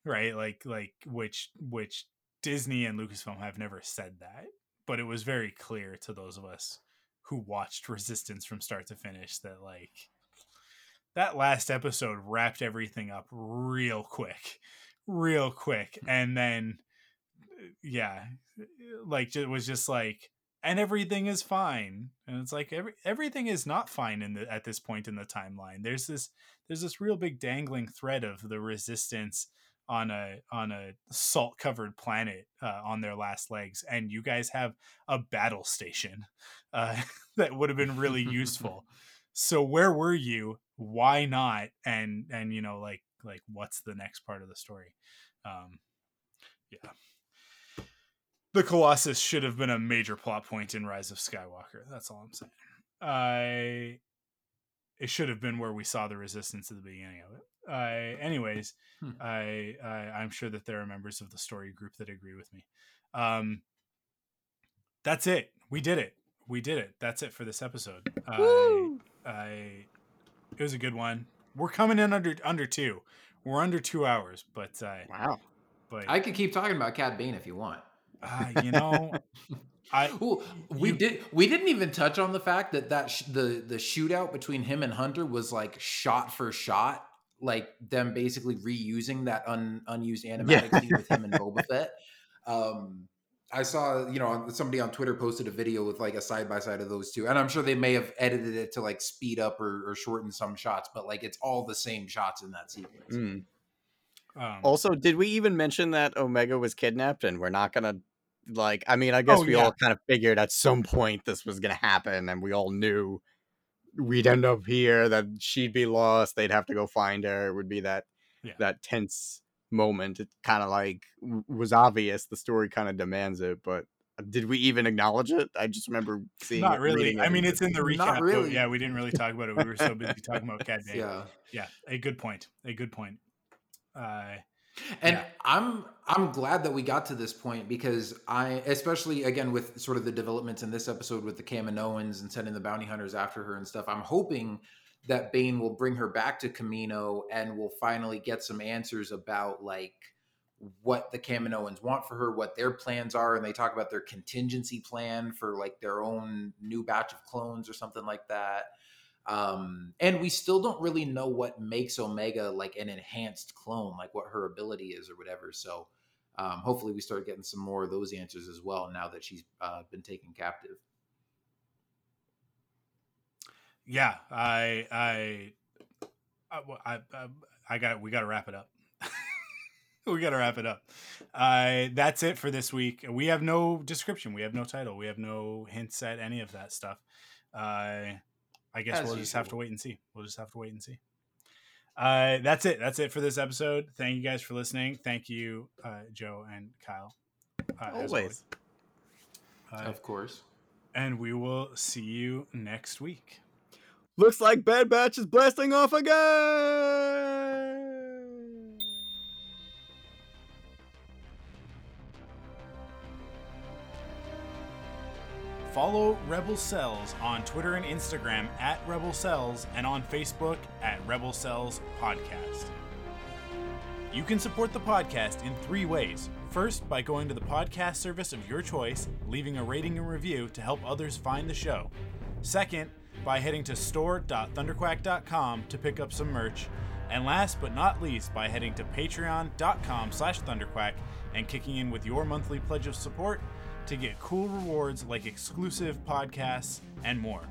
right? Like like which which Disney and Lucasfilm have never said that, but it was very clear to those of us who watched Resistance from start to finish that like that last episode wrapped everything up real quick, real quick, mm. and then uh, yeah, uh, like it was just like and everything is fine. And it's like every everything is not fine in the at this point in the timeline. There's this there's this real big dangling thread of the resistance on a on a salt covered planet uh, on their last legs and you guys have a battle station uh, that would have been really useful. So where were you? Why not? And and you know like like what's the next part of the story? Um yeah. The colossus should have been a major plot point in rise of skywalker that's all i'm saying. I it should have been where we saw the resistance at the beginning of it. I anyways, Hmm. I, I I'm sure that there are members of the story group that agree with me. Um that's it. We did it. We did it. That's it for this episode. I I it was a good one. We're coming in under under 2. We're under 2 hours, but uh Wow. but I could keep talking about Cad Bane if you want. uh, you know I Well, we You- did. We didn't even touch on the fact that that sh- the the shootout between him and Hunter was like shot for shot, like them basically reusing that un, unused animatic Yeah. scene with him and Boba Fett. Um, I saw, you know, somebody on Twitter posted a video with like a side by side of those two, and I'm sure they may have edited it to like speed up or, or shorten some shots, but like it's all the same shots in that sequence. Mm. um, Also, did we even mention that Omega was kidnapped and we're not gonna like I mean, I guess Oh, we yeah. all kind of figured at some point this was gonna happen and we all knew we'd end up here, that she'd be lost, they'd have to go find her. It would be that Yeah. that tense moment. It kind of like was obvious. The story kind of demands it, but uh, did we even acknowledge it? I just remember seeing not really. reading I mean, it's in the recap. Not really. yeah, we didn't really talk about it. We were so busy talking about Cad Bane. Yeah. yeah, a good point. A good point. Uh, And Yeah. I'm I'm glad that we got to this point because I especially again with sort of the developments in this episode with the Kaminoans and sending the bounty hunters after her and stuff. I'm hoping that Bane will bring her back to Kamino and we'll finally get some answers about like what the Kaminoans want for her, what their plans are, and they talk about their contingency plan for like their own new batch of clones or something like that um and we still don't really know what makes omega like an enhanced clone like what her ability is or whatever so um hopefully we start getting some more of those answers as well now that she's uh, been taken captive yeah, I, I, I, I, I, got. We got to wrap it up. we got to wrap it up. Uh, that's it for this week. We have no description. We have no title. We have no hints at any of that stuff. Uh, I guess As we'll just have to wait and see. We'll just have to wait and see. Uh, that's it. That's it for this episode. Thank you guys for listening. Thank you, uh, Joe and Kyle. Uh, as Always. Uh, of course and we will see you next week. Looks like Bad Batch is blasting off again. Follow Rebel Cells on Twitter and Instagram at Rebel Cells and on Facebook at Rebel Cells Podcast. You can support the podcast in three ways. First, by going to the podcast service of your choice, leaving a rating and review to help others find the show. Second, by heading to store.thunderquack.com to pick up some merch. And last but not least, by heading to patreon.com slash thunderquack and kicking in with your monthly pledge of support to get cool rewards like exclusive podcasts and more.